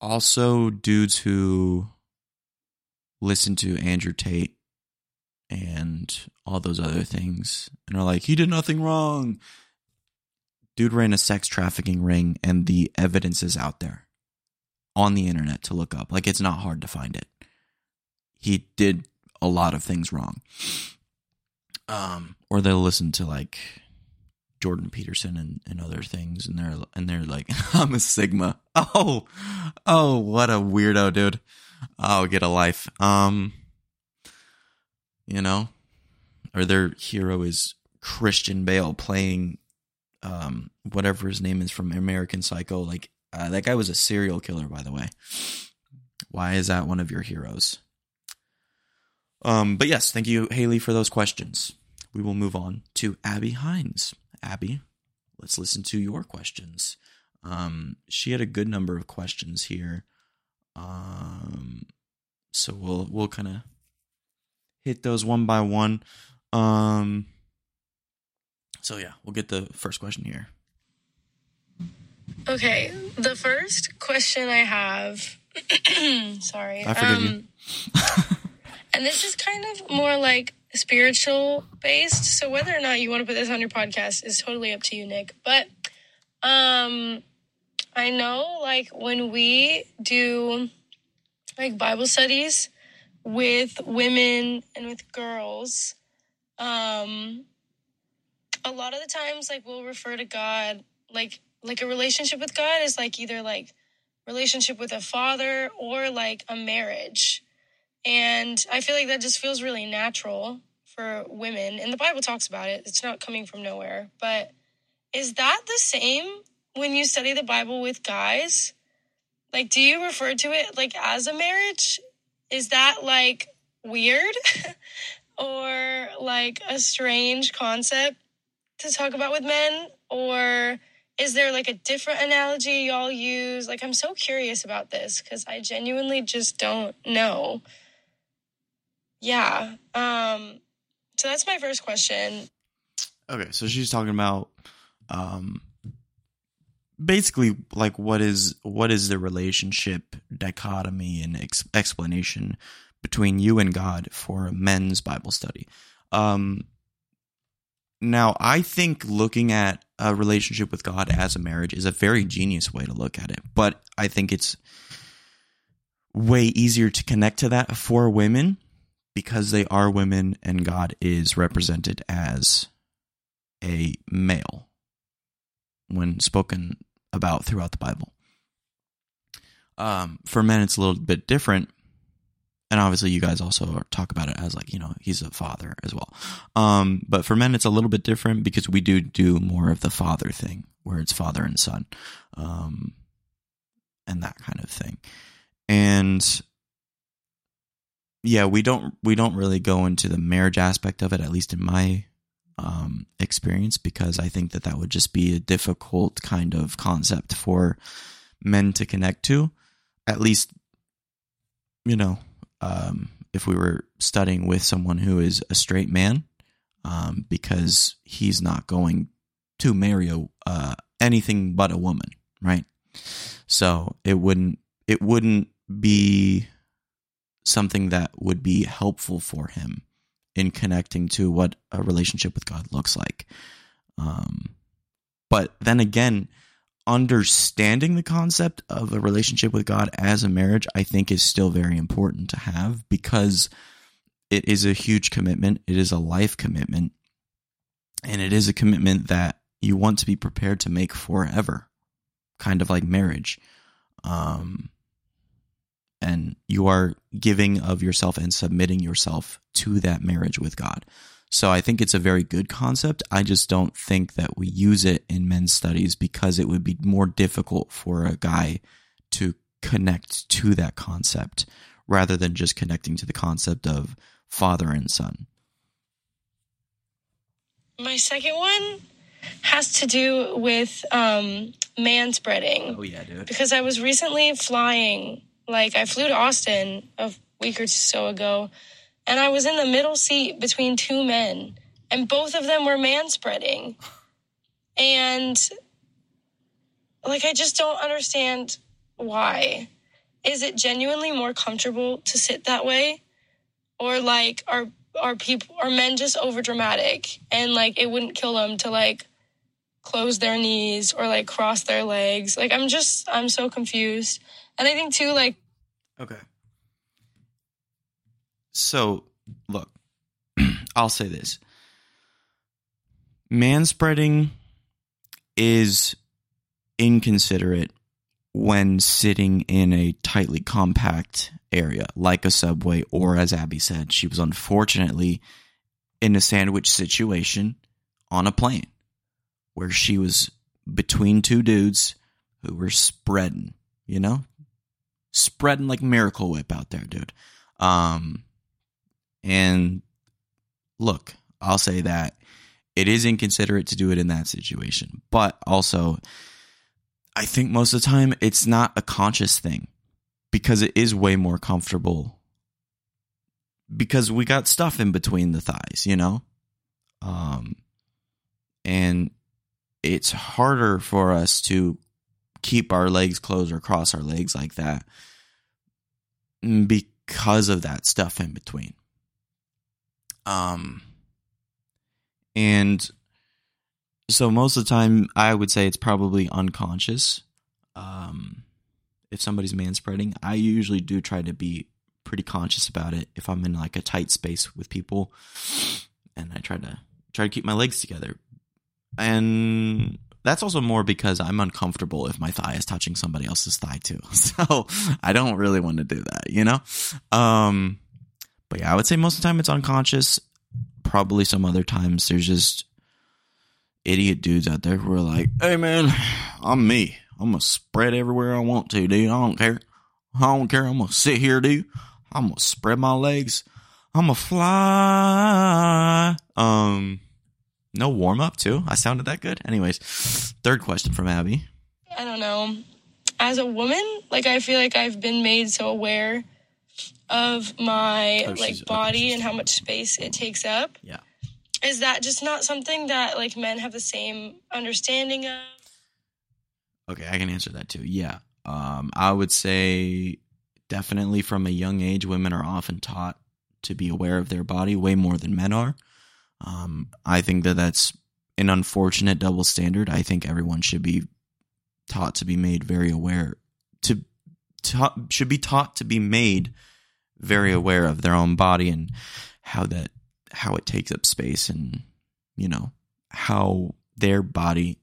also, dudes who listen to Andrew Tate and all those other things and are like, he did nothing wrong. Dude ran a sex trafficking ring, and the evidence is out there on the internet to look up. Like, it's not hard to find it. He did a lot of things wrong. Um, or they'll listen to like Jordan Peterson and, and other things, and they're and they're like, I'm a Sigma. Oh, oh, what a weirdo, dude. Oh, get a life. Um, you know, or their hero is Christian Bale playing, um, whatever his name is from American Psycho. Like uh, that guy was a serial killer, by the way. Why is that one of your heroes? Um, but yes, thank you, Haley, for those questions. We will move on to Abby Hines. Abby, let's listen to your questions. Um, she had a good number of questions here. Um, so we'll we'll kind of hit those one by one. Um, so yeah, we'll get the first question here. Okay, the first question I have. sorry. I forgive you. and this is kind of more like spiritual based. So whether or not you want to put this on your podcast is totally up to you, Nick. But um I know like when we do like Bible studies with women and with girls, um a lot of the times like we'll refer to God like like a relationship with God is like either like relationship with a father or like a marriage. And I feel like that just feels really natural for women. And the Bible talks about it. It's not coming from nowhere. But is that the same when you study the Bible with guys? Like, do you refer to it like as a marriage? Is that like weird or like a strange concept to talk about with men? Or is there like a different analogy y'all use? Like, I'm so curious about this because I genuinely just don't know. Yeah. Um, so that's my first question. Okay, so she's talking about um basically like what is what is the relationship dichotomy and ex- explanation between you and God for men's Bible study. Um now I think looking at a relationship with God as a marriage is a very genius way to look at it, but I think it's way easier to connect to that for women because they are women and God is represented as a male when spoken about throughout the Bible. Um, for men, it's a little bit different. And obviously, you guys also talk about it as like, you know, he's a father as well. Um, but for men, it's a little bit different because we do do more of the father thing where it's father and son, um, and that kind of thing. And yeah, we don't we don't really go into the marriage aspect of it, at least in my um, experience, because I think that that would just be a difficult kind of concept for men to connect to. At least, you know, um, if we were studying with someone who is a straight man, um, because he's not going to marry a, uh, anything but a woman, right? So it wouldn't it wouldn't be something that would be helpful for him in connecting to what a relationship with God looks like. Um, but then again, understanding the concept of a relationship with God as a marriage, I think, is still very important to have because it is a huge commitment. It is a life commitment. And it is a commitment that you want to be prepared to make forever, kind of like marriage. Um, and you are giving of yourself and submitting yourself to that marriage with God. So I think it's a very good concept. I just don't think that we use it in men's studies because it would be more difficult for a guy to connect to that concept rather than just connecting to the concept of father and son. My second one has to do with um, man spreading. Oh yeah, dude. Because I was recently flying, like I flew to Austin a week or so ago, and I was in the middle seat between two men, and both of them were man spreading. And like I just don't understand why. Is it genuinely more comfortable to sit that way? Or like are are people are men just over dramatic and like it wouldn't kill them to like close their knees or like cross their legs. Like I'm just I'm so confused. And I think too like Okay. So, look, I'll say this. Manspreading is inconsiderate when sitting in a tightly compact area like a subway or as Abby said, she was unfortunately in a sandwich situation on a plane where she was between two dudes who were spreading, you know? Spreading like Miracle Whip out there, dude. Um and look, I'll say that it is inconsiderate to do it in that situation, but also I think most of the time it's not a conscious thing because it is way more comfortable because we got stuff in between the thighs, you know? Um and it's harder for us to keep our legs closed or cross our legs like that because of that stuff in between. Um, and so most of the time, I would say it's probably unconscious. Um, if somebody's manspreading, I usually do try to be pretty conscious about it if I'm in like a tight space with people, and I try to try to keep my legs together. And that's also more because I'm uncomfortable if my thigh is touching somebody else's thigh too. So I don't really want to do that, you know? Um, but yeah, I would say most of the time it's unconscious. Probably some other times there's just idiot dudes out there who are like, hey man, I'm me. I'm going to spread everywhere I want to, dude. I don't care. I don't care. I'm going to sit here, dude. I'm going to spread my legs. I'm going to fly. Um, no warm up too. I sounded that good. Anyways, third question from Abby. I don't know. As a woman, like I feel like I've been made so aware of my Oh, like she's- okay, body and how much space it takes up. Yeah. Is that just not something that like men have the same understanding of? Okay, I can answer that too. Yeah. Um, I would say definitely from a young age, women are often taught to be aware of their body way more than men are. Um, I think that that's an unfortunate double standard. I think everyone should be taught to be made very aware to taught, should be taught to be made very aware of their own body and how that how it takes up space and you know how their body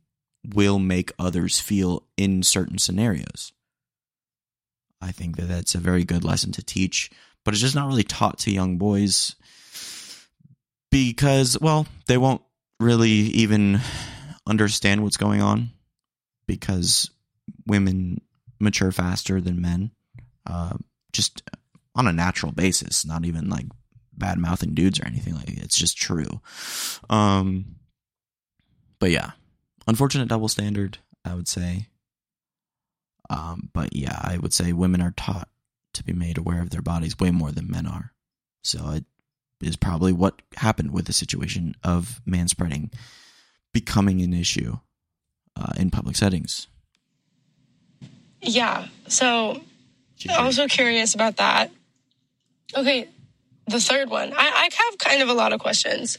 will make others feel in certain scenarios. I think that that's a very good lesson to teach, but it's just not really taught to young boys because, well, they won't really even understand what's going on because women mature faster than men, uh, just on a natural basis, not even like bad mouthing dudes or anything like it. It's just true. Um, but yeah, unfortunate double standard, I would say. Um, but yeah, I would say women are taught to be made aware of their bodies way more than men are. So it is probably what happened with the situation of manspreading becoming an issue uh, in public settings. Yeah. So I'm also curious about that. Okay, the third one. I, I have kind of a lot of questions.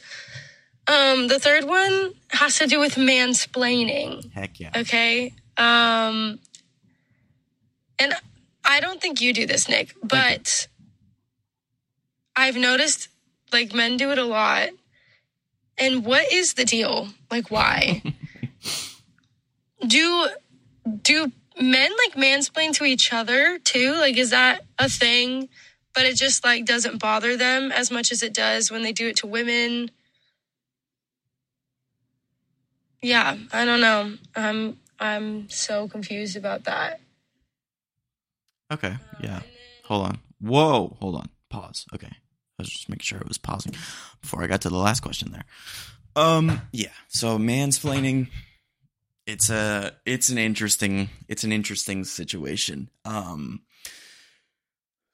Um, the third one has to do with mansplaining. Heck yeah. Okay. Um, and I don't think you do this, Nick, but I've noticed like men do it a lot. And what is the deal? Like, why? do do men like mansplain to each other too? Like, is that a thing? But it just like doesn't bother them as much as it does when they do it to women. Yeah, I don't know. I'm I'm so confused about that. Okay. Uh, yeah. Hold on. Whoa. Hold on. Pause. Okay. Was just making sure it was pausing before I got to the last question there. Um. Yeah. So mansplaining. It's a. It's an interesting. It's an interesting situation. Um.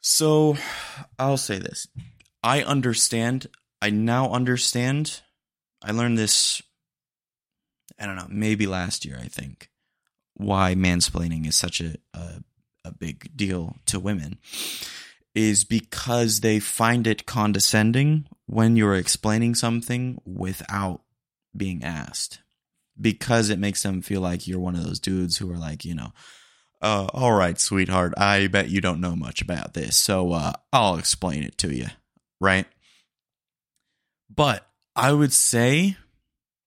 So, I'll say this. I understand. I now understand. I learned this. I don't know. Maybe last year. I think why mansplaining is such a, a a big deal to women is because they find it condescending when you're explaining something without being asked because it makes them feel like you're one of those dudes who are like you know uh, all right sweetheart i bet you don't know much about this so uh, i'll explain it to you right but i would say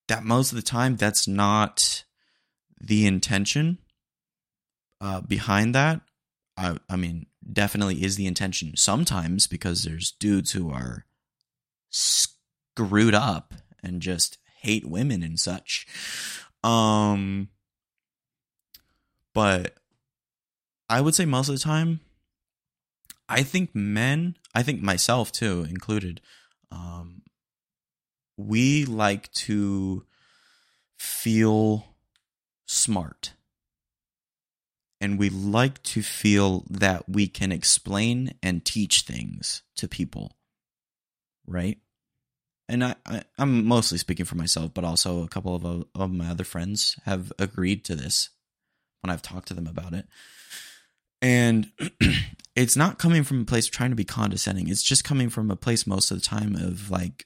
that most of the time that's not the intention uh, behind that. I, I mean, definitely is the intention sometimes because there's dudes who are screwed up and just hate women and such. Um, but I would say most of the time, I think men, I think myself too included, um, we like to feel smart. And we like to feel that we can explain and teach things to people. Right? And I, I, am mostly speaking for myself, but also a couple of, of my other friends have agreed to this when I've talked to them about it. And it's not coming from a place trying to be condescending. It's just coming from a place most of the time of like,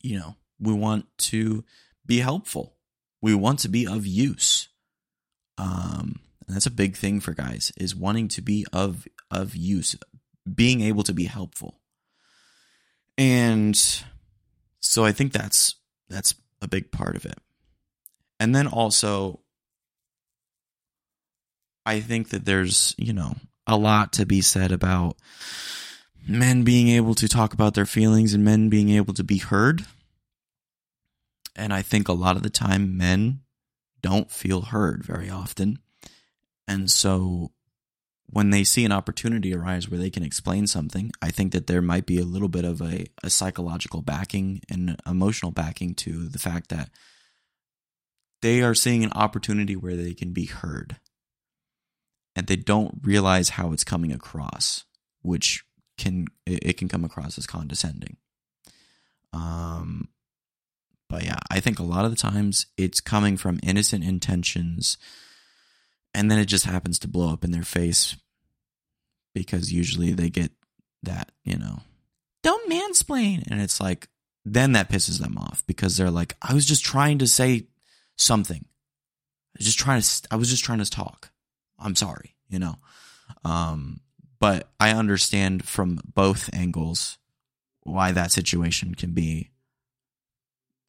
you know, we want to be helpful we want to be of use. Um, and that's a big thing for guys is wanting to be of of use, being able to be helpful. And so I think that's that's a big part of it. And then also I think that there's, you know, a lot to be said about men being able to talk about their feelings and men being able to be heard and I think a lot of the time men don't feel heard very often. And so when they see an opportunity arise where they can explain something, I think that there might be a little bit of a, a psychological backing and emotional backing to the fact that they are seeing an opportunity where they can be heard. And they don't realize how it's coming across, which can it can come across as condescending. Um, but yeah, I think a lot of the times it's coming from innocent intentions and then it just happens to blow up in their face because usually they get that, you know, don't mansplain. And it's like, then that pisses them off because they're like, I was just trying to say something. I was just trying to, I was just trying to talk. I'm sorry, you know. Um, but I understand from both angles why that situation can be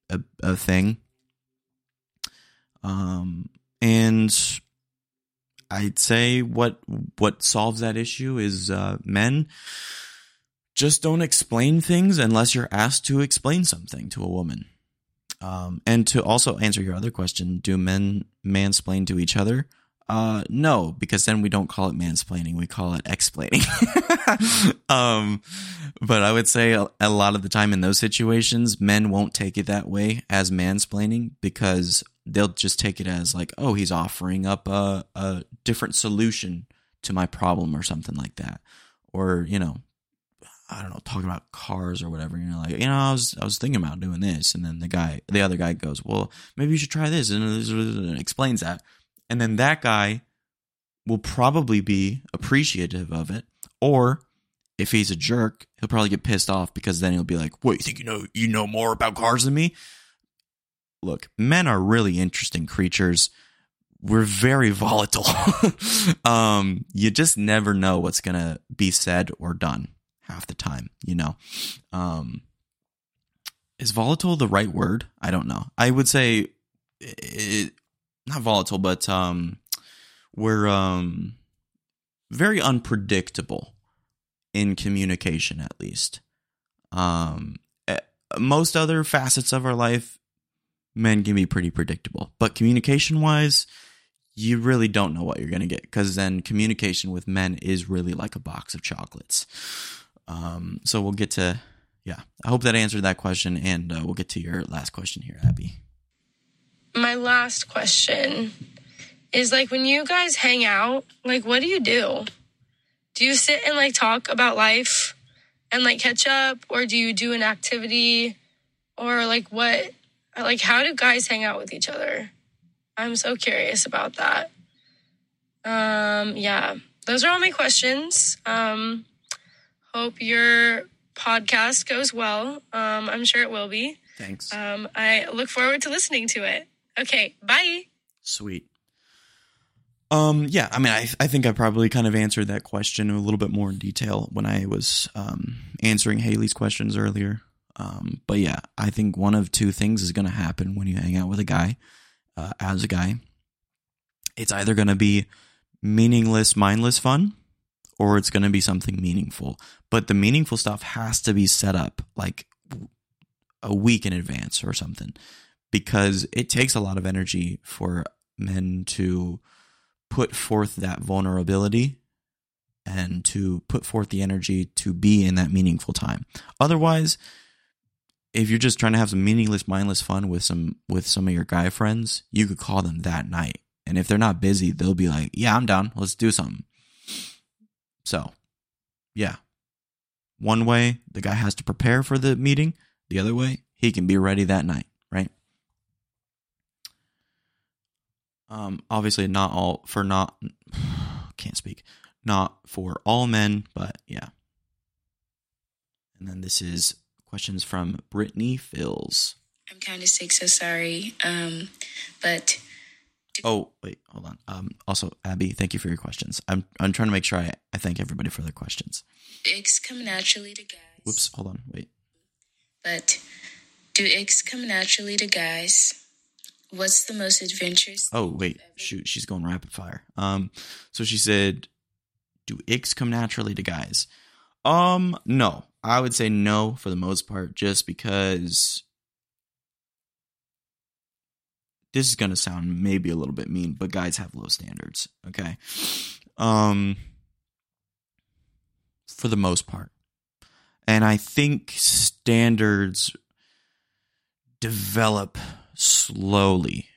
a, a thing. Um, and I'd say what what solves that issue is uh, men just don't explain things unless you're asked to explain something to a woman. Um, and to also answer your other question, do men mansplain to each other? Uh, no, because then we don't call it mansplaining. We call it explaining. um, but I would say a, a, lot of the time in those situations, men won't take it that way as mansplaining because they'll just take it as like, oh, he's offering up a, a different solution to my problem or something like that. Or, you know, I don't know, talking about cars or whatever. You know, like you know, I was I was thinking about doing this, and then the guy, the other guy goes, "Well, maybe you should try this," and explains that, and then that guy will probably be appreciative of it, or if he's a jerk, he'll probably get pissed off because then he'll be like, "What you think you know? You know more about cars than me?" Look, men are really interesting creatures. We're very volatile. um, you just never know what's gonna be said or done half the time, you know. Um, is volatile the right word? I don't know. I would say it, not volatile, but um, we're um, very unpredictable in communication, at least. Um, eh, most other facets of our life, men can be pretty predictable, but communication wise, you really don't know what you're going to get because then communication with men is really like a box of chocolates. Um, so we'll get to, yeah, I hope that answered that question, and uh, we'll get to your last question here, Abby. My last question is like when you guys hang out, like what do you do? Do you sit and like talk about life and like catch up, or do you do an activity, or like what? Like how do guys hang out with each other? I'm so curious about that. Um, yeah, those are all my questions. Um, Hope your podcast goes well. Um, I'm sure it will be. Thanks. Um, I look forward to listening to it. Okay, bye. Sweet. Um, yeah, I mean, I, I think I probably kind of answered that question a little bit more in detail when I was um, answering Haley's questions earlier. Um, but yeah, I think one of two things is going to happen when you hang out with a guy, uh, as a guy. It's either going to be meaningless, mindless fun, or it's going to be something meaningful. But the meaningful stuff has to be set up like a week in advance or something because it takes a lot of energy for men to put forth that vulnerability and to put forth the energy to be in that meaningful time. Otherwise, if you're just trying to have some meaningless, mindless fun with some with some of your guy friends, you could call them that night. And if they're not busy, they'll be like, "Yeah, I'm down. Let's do something." So, yeah. One way, the guy has to prepare for the meeting. The other way, he can be ready that night, right? Um, obviously, not all for not can't speak, not for all men, but yeah. And then this is questions from Brittany Fills. I'm kind of sick, so sorry. Um, but Oh, wait, hold on. Um, also, Abby, thank you for your questions. I'm I'm trying to make sure I, I thank everybody for their questions. icks come naturally to guys. Whoops, hold on, wait. But do icks come naturally to guys? What's the most adventurous? Oh, wait, shoot, she's going rapid fire. Um, so she said, "Do icks come naturally to guys?" Um, no, I would say no for the most part, just because this is going to sound maybe a little bit mean, but guys have low standards, okay? Um for the most part. And I think standards develop slowly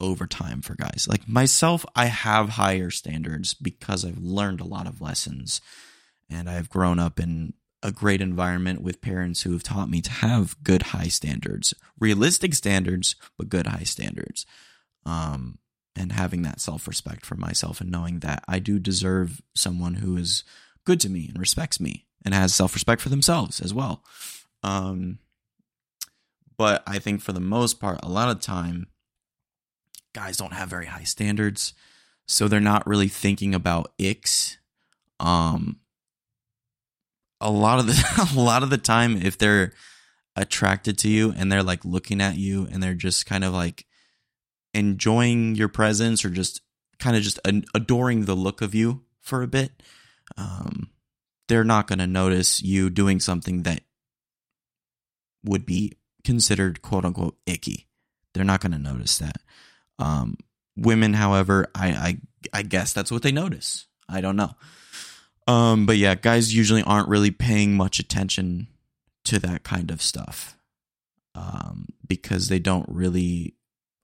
over time for guys. Like myself, I have higher standards because I've learned a lot of lessons and I've grown up in a great environment with parents who have taught me to have good high standards, realistic standards, but good high standards. Um, and having that self respect for myself and knowing that I do deserve someone who is good to me and respects me and has self respect for themselves as well. Um, but I think for the most part, a lot of time, guys don't have very high standards, so they're not really thinking about icks. Um, a lot of the a lot of the time if they're attracted to you and they're like looking at you and they're just kind of like enjoying your presence or just kind of just adoring the look of you for a bit um, they're not going to notice you doing something that would be considered quote unquote icky. They're not going to notice that. Um, women however I, I i guess that's what they notice. I don't know um, but yeah, guys usually aren't really paying much attention to that kind of stuff. Um, because they don't really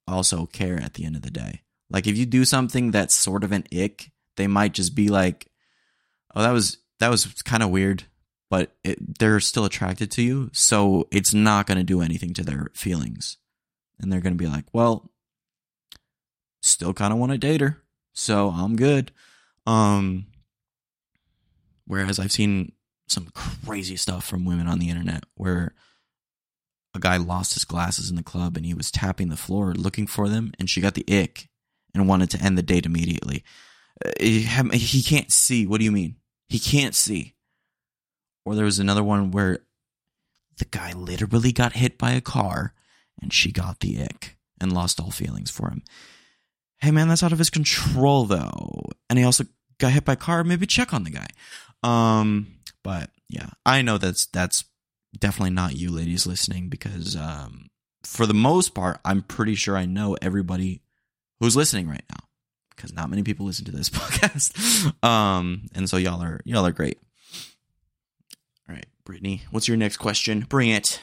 also care at the end of the day. Like if you do something that's sort of an ick, they might just be like, "Oh, that was that was kind of weird, but it, they're still attracted to you. So it's not going to do anything to their feelings. And they're going to be like, well, still kind of want to date her. So I'm good. Um, whereas I've seen some crazy stuff from women on the internet where a guy lost his glasses in the club and he was tapping the floor looking for them and she got the ick and wanted to end the date immediately. Uh, He, he can't see. What do you mean? He can't see. Or there was another one where the guy literally got hit by a car and she got the ick and lost all feelings for him. Hey man, that's out of his control though. And he also got hit by a car, maybe check on the guy. Um, but yeah, I know that's that's definitely not you ladies listening because um for the most part, I'm pretty sure I know everybody who's listening right now because not many people listen to this podcast. Um, and so y'all are y'all are great. All right, Brittany, what's your next question? Bring it.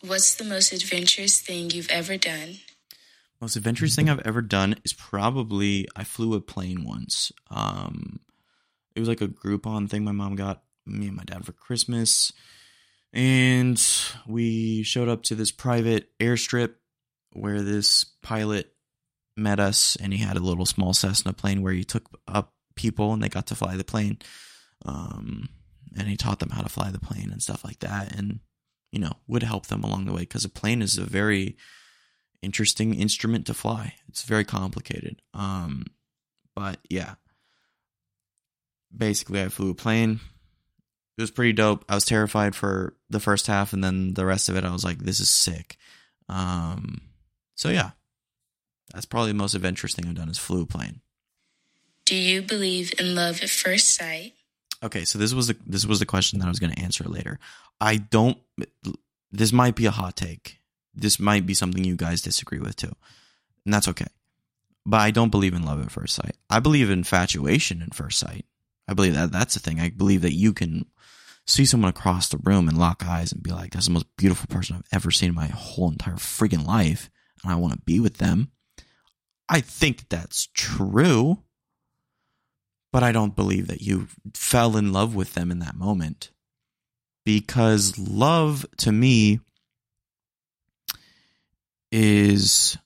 What's the most adventurous thing you've ever done? Most adventurous thing I've ever done is probably I flew a plane once. Um, it was like a Groupon thing my mom got me and my dad for Christmas, and we showed up to this private airstrip where this pilot met us, and he had a little small Cessna plane where he took up people and they got to fly the plane. Um, and he taught them how to fly the plane and stuff like that, and you know would help them along the way because a plane is a very interesting instrument to fly. It's very complicated. Um, but yeah, basically, I flew a plane. It was pretty dope. I was terrified for the first half, and then the rest of it, I was like, "This is sick." Um, so yeah, that's probably the most adventurous thing I've done is flew a plane. Do you believe in love at first sight? Okay, so this was the this was the question that I was going to answer later. I don't. This might be a hot take. This might be something you guys disagree with too, and that's okay. But I don't believe in love at first sight. I believe in infatuation at first sight. I believe that that's the thing. I believe that you can see someone across the room and lock eyes and be like, "That's the most beautiful person I've ever seen in my whole entire freaking life," and I want to be with them. I think that's true but I don't believe that you fell in love with them in that moment. Because love to me is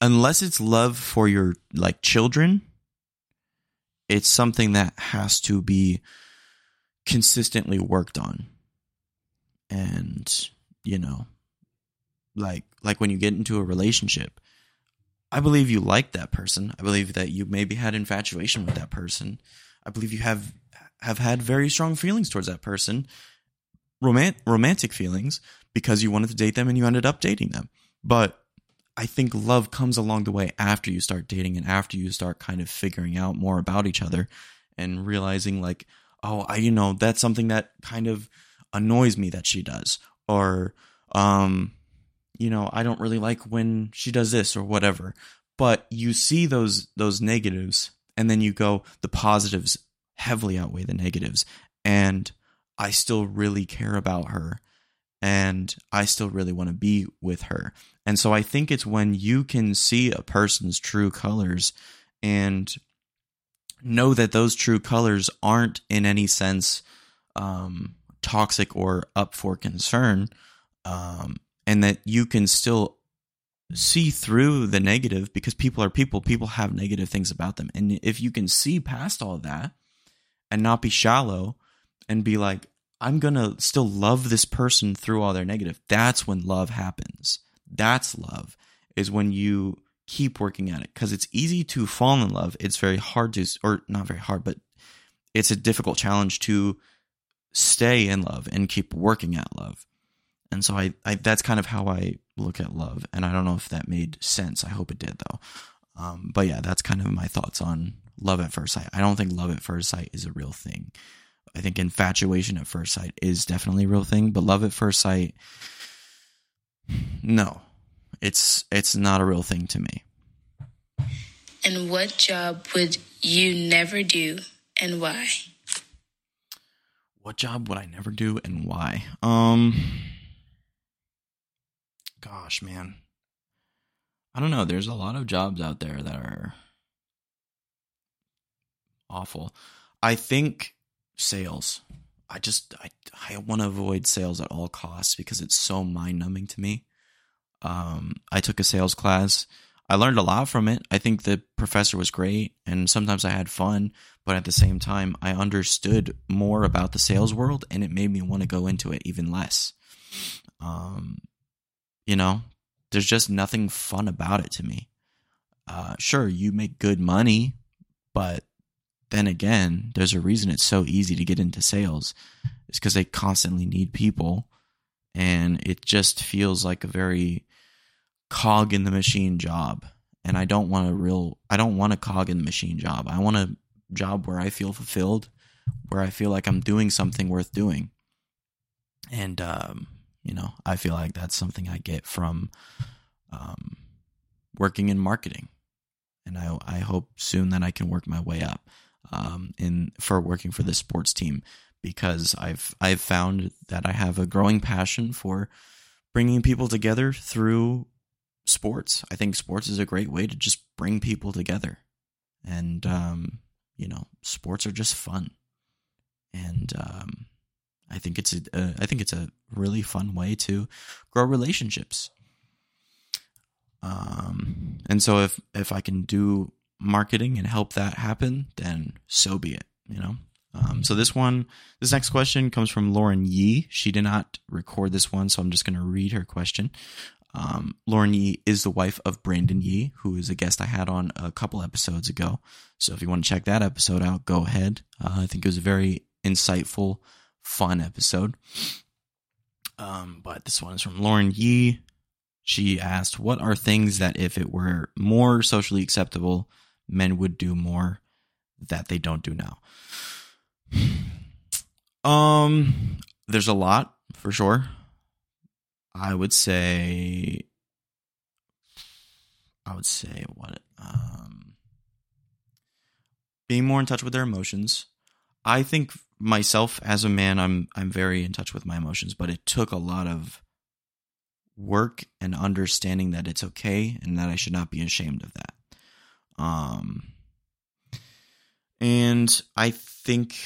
unless it's love for your like children, it's something that has to be consistently worked on. And, you know, like like when you get into a relationship, I believe you like that person. I believe that you maybe had infatuation with that person. I believe you have have had very strong feelings towards that person, romant romantic feelings because you wanted to date them and you ended up dating them. But I think love comes along the way after you start dating and after you start kind of figuring out more about each other and realizing like, oh, I you know, that's something that kind of annoys me that she does or um you know, I don't really like when she does this or whatever. But you see those those negatives and then you go the positives heavily outweigh the negatives and I still really care about her and I still really want to be with her. And so I think it's when you can see a person's true colors and know that those true colors aren't in any sense um, toxic or up for concern um, and that you can still see through the negative because people are people people have negative things about them and if you can see past all that and not be shallow and be like i'm gonna still love this person through all their negative that's when love happens that's love is when you keep working at it because it's easy to fall in love it's very hard to or not very hard but it's a difficult challenge to stay in love and keep working at love and so I, I that's kind of how I look at love. And I don't know if that made sense. I hope it did though. Um, but yeah, that's kind of my thoughts on love at first sight. I don't think love at first sight is a real thing. I think infatuation at first sight is definitely a real thing, but love at first sight, no, it's it's not a real thing to me. And what job would you never do and why? What job would I never do and why? Um gosh, man. I don't know. There's a lot of jobs out there that are awful. I think sales. I just I I want to avoid sales at all costs because it's so mind numbing to me. Um, I took a sales class. I learned a lot from it. I think the professor was great, and sometimes I had fun. But at the same time, I understood more about the sales world, and it made me want to go into it even less. Um, you know, there's just nothing fun about it to me. Uh, sure, you make good money, but then again, there's a reason it's so easy to get into sales. It's because they constantly need people, and it just feels like a very cog in the machine job. And I don't want a real, I don't want a cog in the machine job. I want a job where I feel fulfilled, where I feel like I'm doing something worth doing. And, um, you know, I feel like that's something I get from um, working in marketing. And I, I hope soon that I can work my way up um, in for working for the sports team because I've I've found that I have a growing passion for bringing people together through sports. I think sports is a great way to just bring people together, and um, you know, sports are just fun, and um, I think it's a, uh, think it's a really fun way to grow relationships. Um, and so if if I can do marketing and help that happen, then so be it. You know. Um, so this one, this next question comes from Lauren Yee. She did not record this one, so I'm just going to read her question. Um, Lauren Yee is the wife of Brandon Yee, who is a guest I had on a couple episodes ago. So if you want to check that episode out, go ahead. Uh, I think it was a very insightful, fun episode. Um, but this one is from Lauren Yee. She asked, What are things that, if it were more socially acceptable, men would do more that they don't do now? Um, there's a lot for sure. I would say, I would say what, um, being more in touch with their emotions. I think myself as a man, I'm I'm very in touch with my emotions, but it took a lot of work and understanding that it's okay and that I should not be ashamed of that. Um, and I think,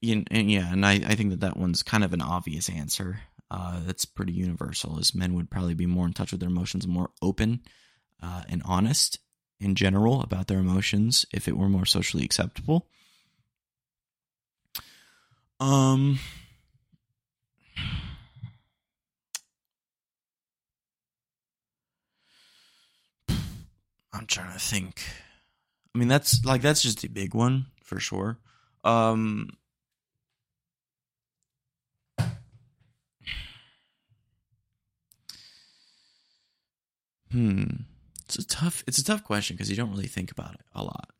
you know, and yeah, and I, I think that that one's kind of an obvious answer. Uh, that's pretty universal. Is men would probably be more in touch with their emotions, more open uh, and honest in general about their emotions if it were more socially acceptable. Um. I'm trying to think. I mean, that's like that's just a big one for sure. Um, hmm, it's a tough. It's a tough question because you don't really think about it a lot.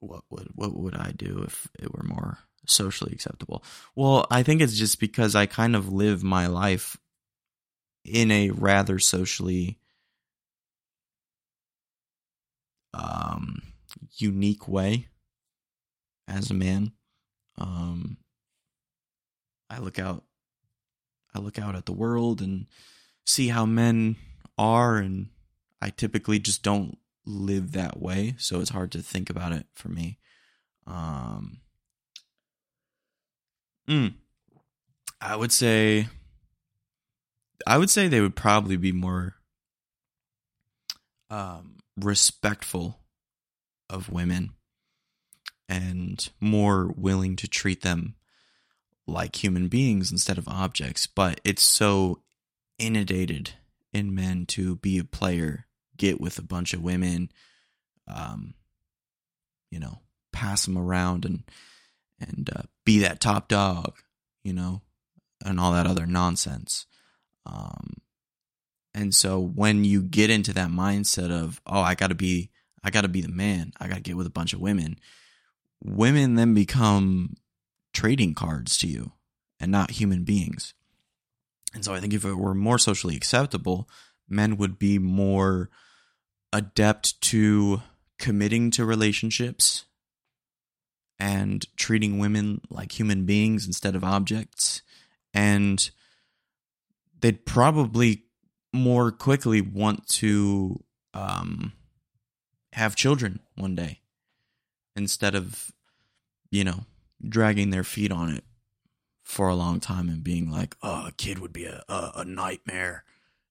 What would what would I do if it were more socially acceptable? Well, I think it's just because I kind of live my life in a rather socially um, unique way as a man. Um, I look out, I look out at the world and see how men are, and I typically just don't live that way, so it's hard to think about it for me. Um, mm, I would say, I would say they would probably be more um, respectful of women and more willing to treat them like human beings instead of objects. But it's so inundated in men to be a player, get with a bunch of women, um, you know, pass them around and and uh, be that top dog, you know, and all that other nonsense. Um, and so when you get into that mindset of, oh, I got to be, I got to be the man, I got to get with a bunch of women, women then become trading cards to you and not human beings. And so I think if it were more socially acceptable, men would be more adept to committing to relationships and treating women like human beings instead of objects. And they'd probably more quickly want to um, have children one day instead of, you know, dragging their feet on it for a long time and being like, "Oh, a kid would be a a, a nightmare,"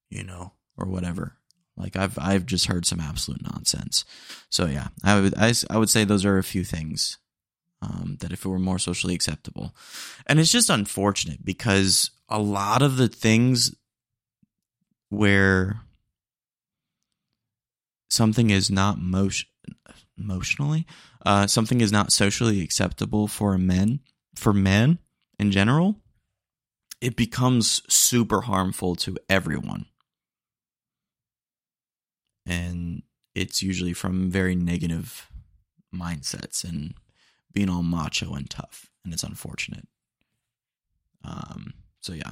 you know, or whatever. Like I've I've just heard some absolute nonsense. So yeah, I would I, I would say those are a few things um, that if it were more socially acceptable, and it's just unfortunate because a lot of the things where something is not motion emotionally uh, something is not socially acceptable for men for men in general it becomes super harmful to everyone. And it's usually from very negative mindsets and being all macho and tough and it's unfortunate. Um so yeah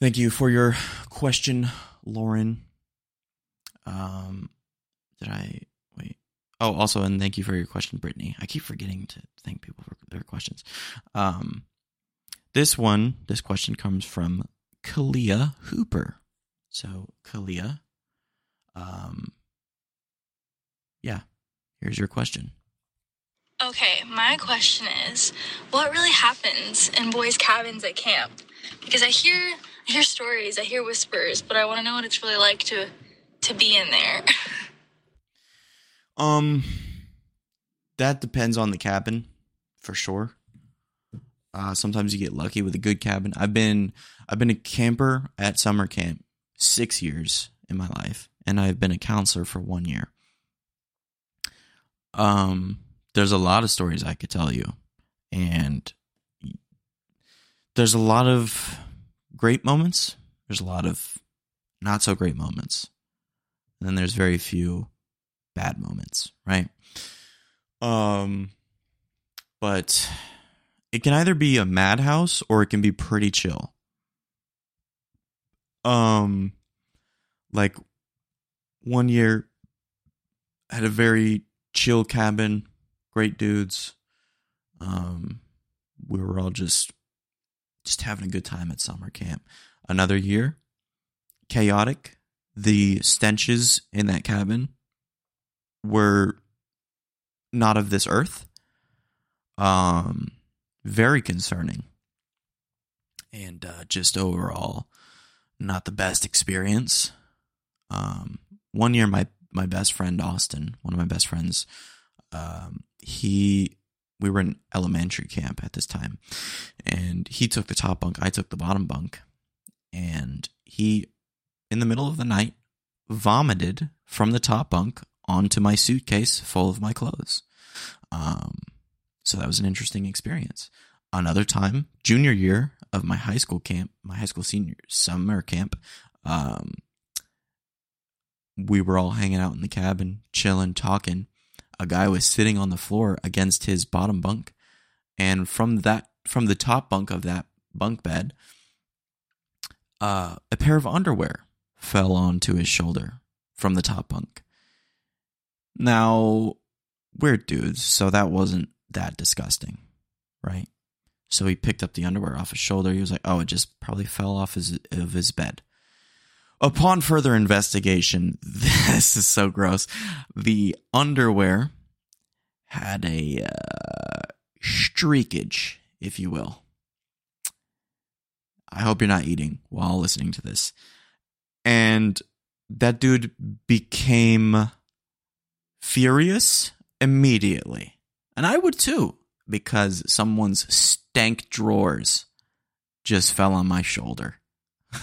thank you for your question lauren. Um did i wait. Oh also and thank you for your question brittany. I keep forgetting to thank people for their questions. Um this one this question comes from kalia hooper. So kalia um yeah here's your question. Okay, my question is, what really happens in boys' cabins at camp? Because I hear hear stories, I hear whispers, but I want to know what it's really like to to be in there. Um, that depends on the cabin, for sure. Uh, sometimes you get lucky with a good cabin. I've been I've been a camper at summer camp six years in my life, and I've been a counselor for one year. Um, there's a lot of stories I could tell you, and there's a lot of great moments. There's a lot of not so great moments, and then there's very few bad moments, right? Um, but it can either be a madhouse or it can be pretty chill. Um, like one year I had a very chill cabin, great dudes. Um, we were all just just having a good time at summer camp. Another year, chaotic. The stenches in that cabin were not of this earth. Um, very concerning, and uh, just overall, not the best experience. Um, one year, my my best friend Austin, one of my best friends, um, he we were in elementary camp at this time, and he took the top bunk, I took the bottom bunk, and he, in the middle of the night, vomited from the top bunk onto my suitcase full of my clothes. Um, so that was an interesting experience. Another time, junior year of my high school camp, my high school senior summer camp, um, we were all hanging out in the cabin, chilling, talking. A guy was sitting on the floor against his bottom bunk, and from that, from the top bunk of that bunk bed, uh, a pair of underwear fell onto his shoulder from the top bunk. Now, we're dudes, so that wasn't that disgusting, right? So he picked up the underwear off his shoulder. He was like, "Oh, it just probably fell off his of his bed." Upon further investigation, this is so gross. The underwear had a uh, streakage, if you will. I hope you're not eating while listening to this. And that dude became furious immediately. And I would too, because someone's stank drawers just fell on my shoulder.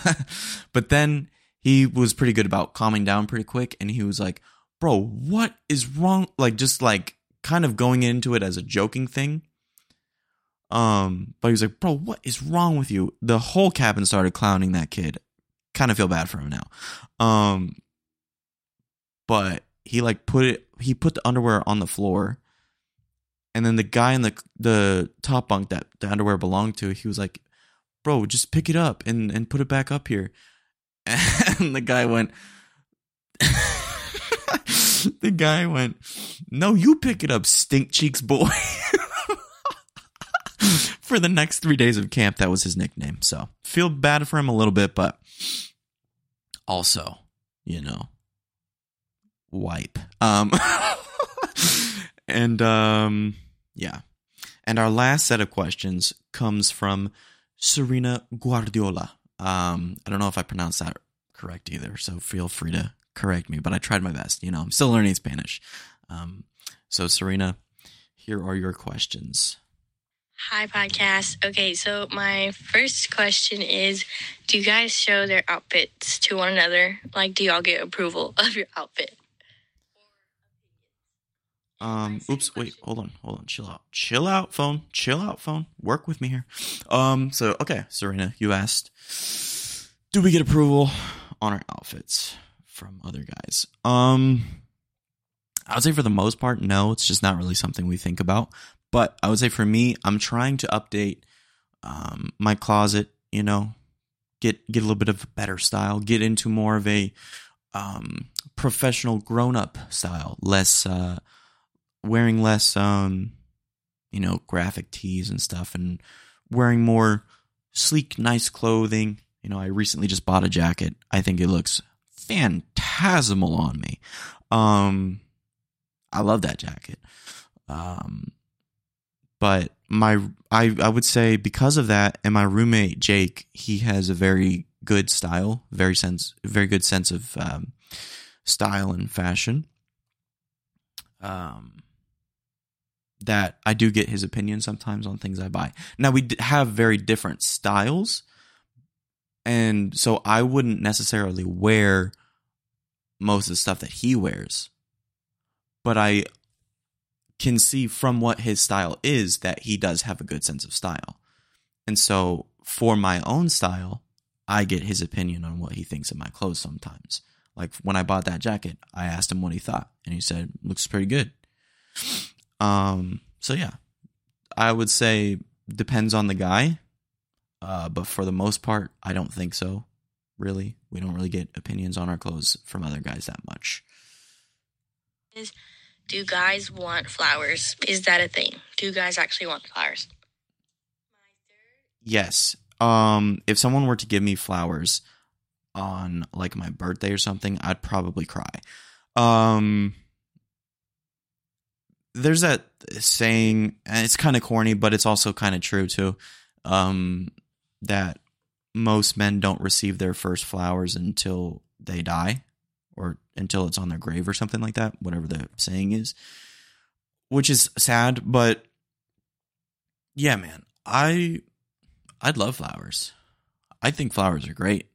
but then he was pretty good about calming down pretty quick and he was like, Bro, what is wrong? Like, just like kind of going into it as a joking thing. Um, but he was like, Bro, what is wrong with you? The whole cabin started clowning that kid. Kind of feel bad for him now. Um, but he like put it, he put the underwear on the floor. And then the guy in the the top bunk that the underwear belonged to, he was like, "Bro, just pick it up and and put it back up here." And the guy went, the guy went, "No, you pick it up, stink cheeks boy." for the next three days of camp, that was his nickname. So feel bad for him a little bit, but also, you know, wipe. Um, and um, yeah. And our last set of questions comes from Serena Guardiola. Um, I don't know if I pronounced that correct either, so feel free to correct me, but I tried my best. You know, I'm still learning Spanish. Um, so, Serena, here are your questions. Hi, podcast. Okay, so my first question is Do you guys show their outfits to one another? Like, do y'all get approval of your outfit? Um, oops, wait, hold on, hold on, chill out, chill out, phone, chill out, phone. Work with me here. Um, so okay, Serena, you asked, do we get approval on our outfits from other guys? Um, I would say for the most part, no. It's just not really something we think about. But I would say for me, I'm trying to update um my closet. You know, get get a little bit of a better style, get into more of a um professional grown up style, less uh wearing less um you know graphic tees and stuff and wearing more sleek nice clothing. You know i recently just bought a jacket. I think it looks phantasmal on me. Um i love that jacket. Um but my i i would say because of that and my roommate jake he has a very good style very sense very good sense of um style and fashion. Um that I do get his opinion sometimes on things I buy. Now we have very different styles, and so I wouldn't necessarily wear most of the stuff that he wears, but I can see from what his style is that he does have a good sense of style. And so for my own style, I get his opinion on what he thinks of my clothes sometimes. Like when I bought that jacket, I asked him what he thought, and he said, "Looks pretty good." Um, so yeah, I would say depends on the guy. Uh, but for the most part, I don't think so. Really, we don't really get opinions on our clothes from other guys that much. Do guys want flowers? Is that a thing? Do guys actually want flowers? Yes. Um, if someone were to give me flowers on like my birthday or something, I'd probably cry. Um, there's that saying, and it's kind of corny, but it's also kind of true too. Um, that most men don't receive their first flowers until they die, or until it's on their grave or something like that. Whatever the saying is, which is sad, but yeah, man, I I'd love flowers. I think flowers are great.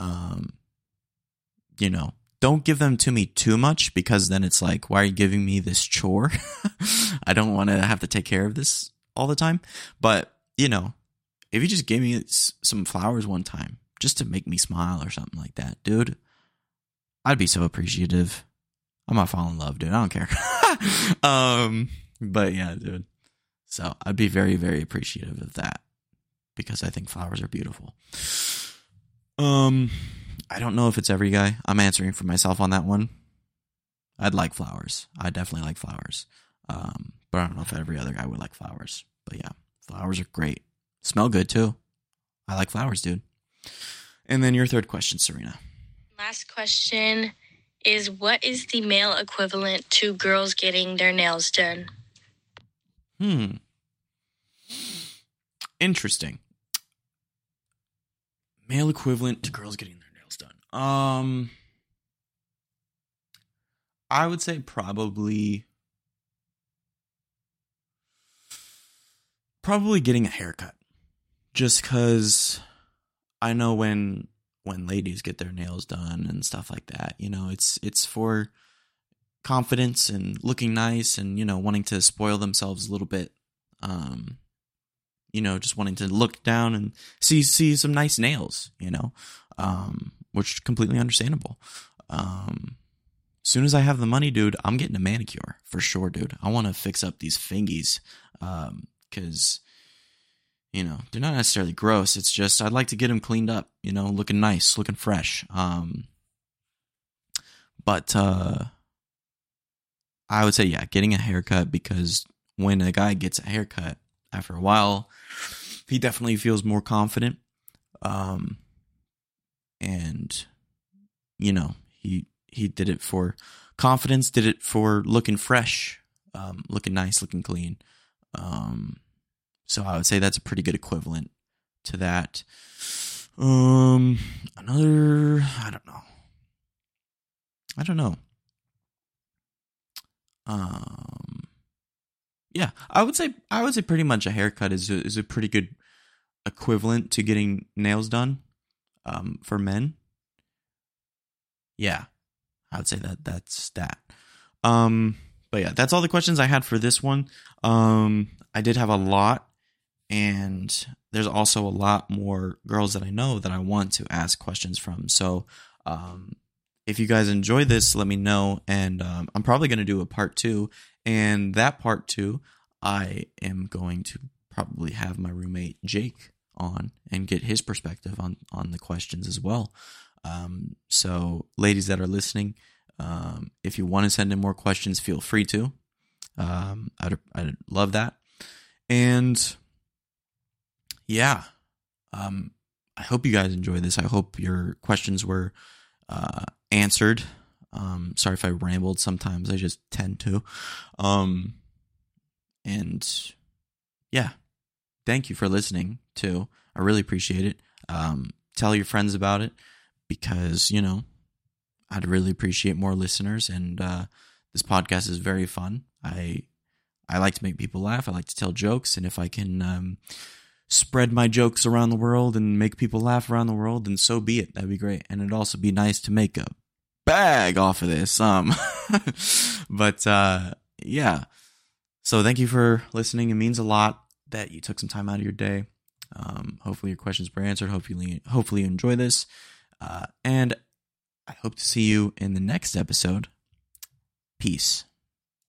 Um, you know, don't give them to me too much because then it's like, why are you giving me this chore? I don't want to have to take care of this all the time. But, you know, if you just gave me some flowers one time just to make me smile or something like that, dude, I'd be so appreciative. I might fall in love, dude. I don't care. um, but yeah, dude. So I'd be very, very appreciative of that because I think flowers are beautiful. Um, I don't know if it's every guy. I'm answering for myself on that one. I'd like flowers. I definitely like flowers. Um, but I don't know if every other guy would like flowers. But yeah, flowers are great. Smell good too. I like flowers, dude. And then your third question, Serena. Last question is what is the male equivalent to girls getting their nails done? Hmm. Interesting. Male equivalent to girls getting their nails done. Um I would say probably probably getting a haircut. Just cuz I know when when ladies get their nails done and stuff like that, you know, it's it's for confidence and looking nice and you know wanting to spoil themselves a little bit um you know just wanting to look down and see see some nice nails you know um which is completely understandable. Um soon as i have the money dude i'm getting a manicure for sure dude. I want to fix up these fingies um cuz you know they're not necessarily gross. It's just i'd like to get them cleaned up you know looking nice looking fresh. Um but uh I would say yeah, getting a haircut because when a guy gets a haircut after a while, he definitely feels more confident. Um and you know, he he did it for confidence, did it for looking fresh, um looking nice, looking clean. Um so I would say that's a pretty good equivalent to that. Um, another, I don't know. I don't know. Um, yeah, I would say I would say pretty much a haircut is a, is a pretty good equivalent to getting nails done. Um, for men. Yeah, I would say that that's that. Um, but yeah, that's all the questions I had for this one. Um, I did have a lot, and there's also a lot more girls that I know that I want to ask questions from. So, um, if you guys enjoy this, let me know, and um, I'm probably going to do a part two. And that part two, I am going to probably have my roommate Jake on and get his perspective on on the questions as well. Um, so, ladies that are listening, um, if you want to send in more questions, feel free to. Um, I'd I'd love that. And yeah, um, I hope you guys enjoy this. I hope your questions were uh, answered. Um, sorry if I rambled. Sometimes I just tend to. Um, and yeah, thank you for listening too. I really appreciate it. Um, tell your friends about it because you know I'd really appreciate more listeners. And uh, this podcast is very fun. I I like to make people laugh. I like to tell jokes, and if I can um, spread my jokes around the world and make people laugh around the world, then so be it. That'd be great. And it'd also be nice to make a bag off of this. Um, but uh, yeah. So thank you for listening. It means a lot that you took some time out of your day. Um, hopefully your questions were answered. Hopefully, hopefully you enjoy this. Uh, and I hope to see you in the next episode. Peace.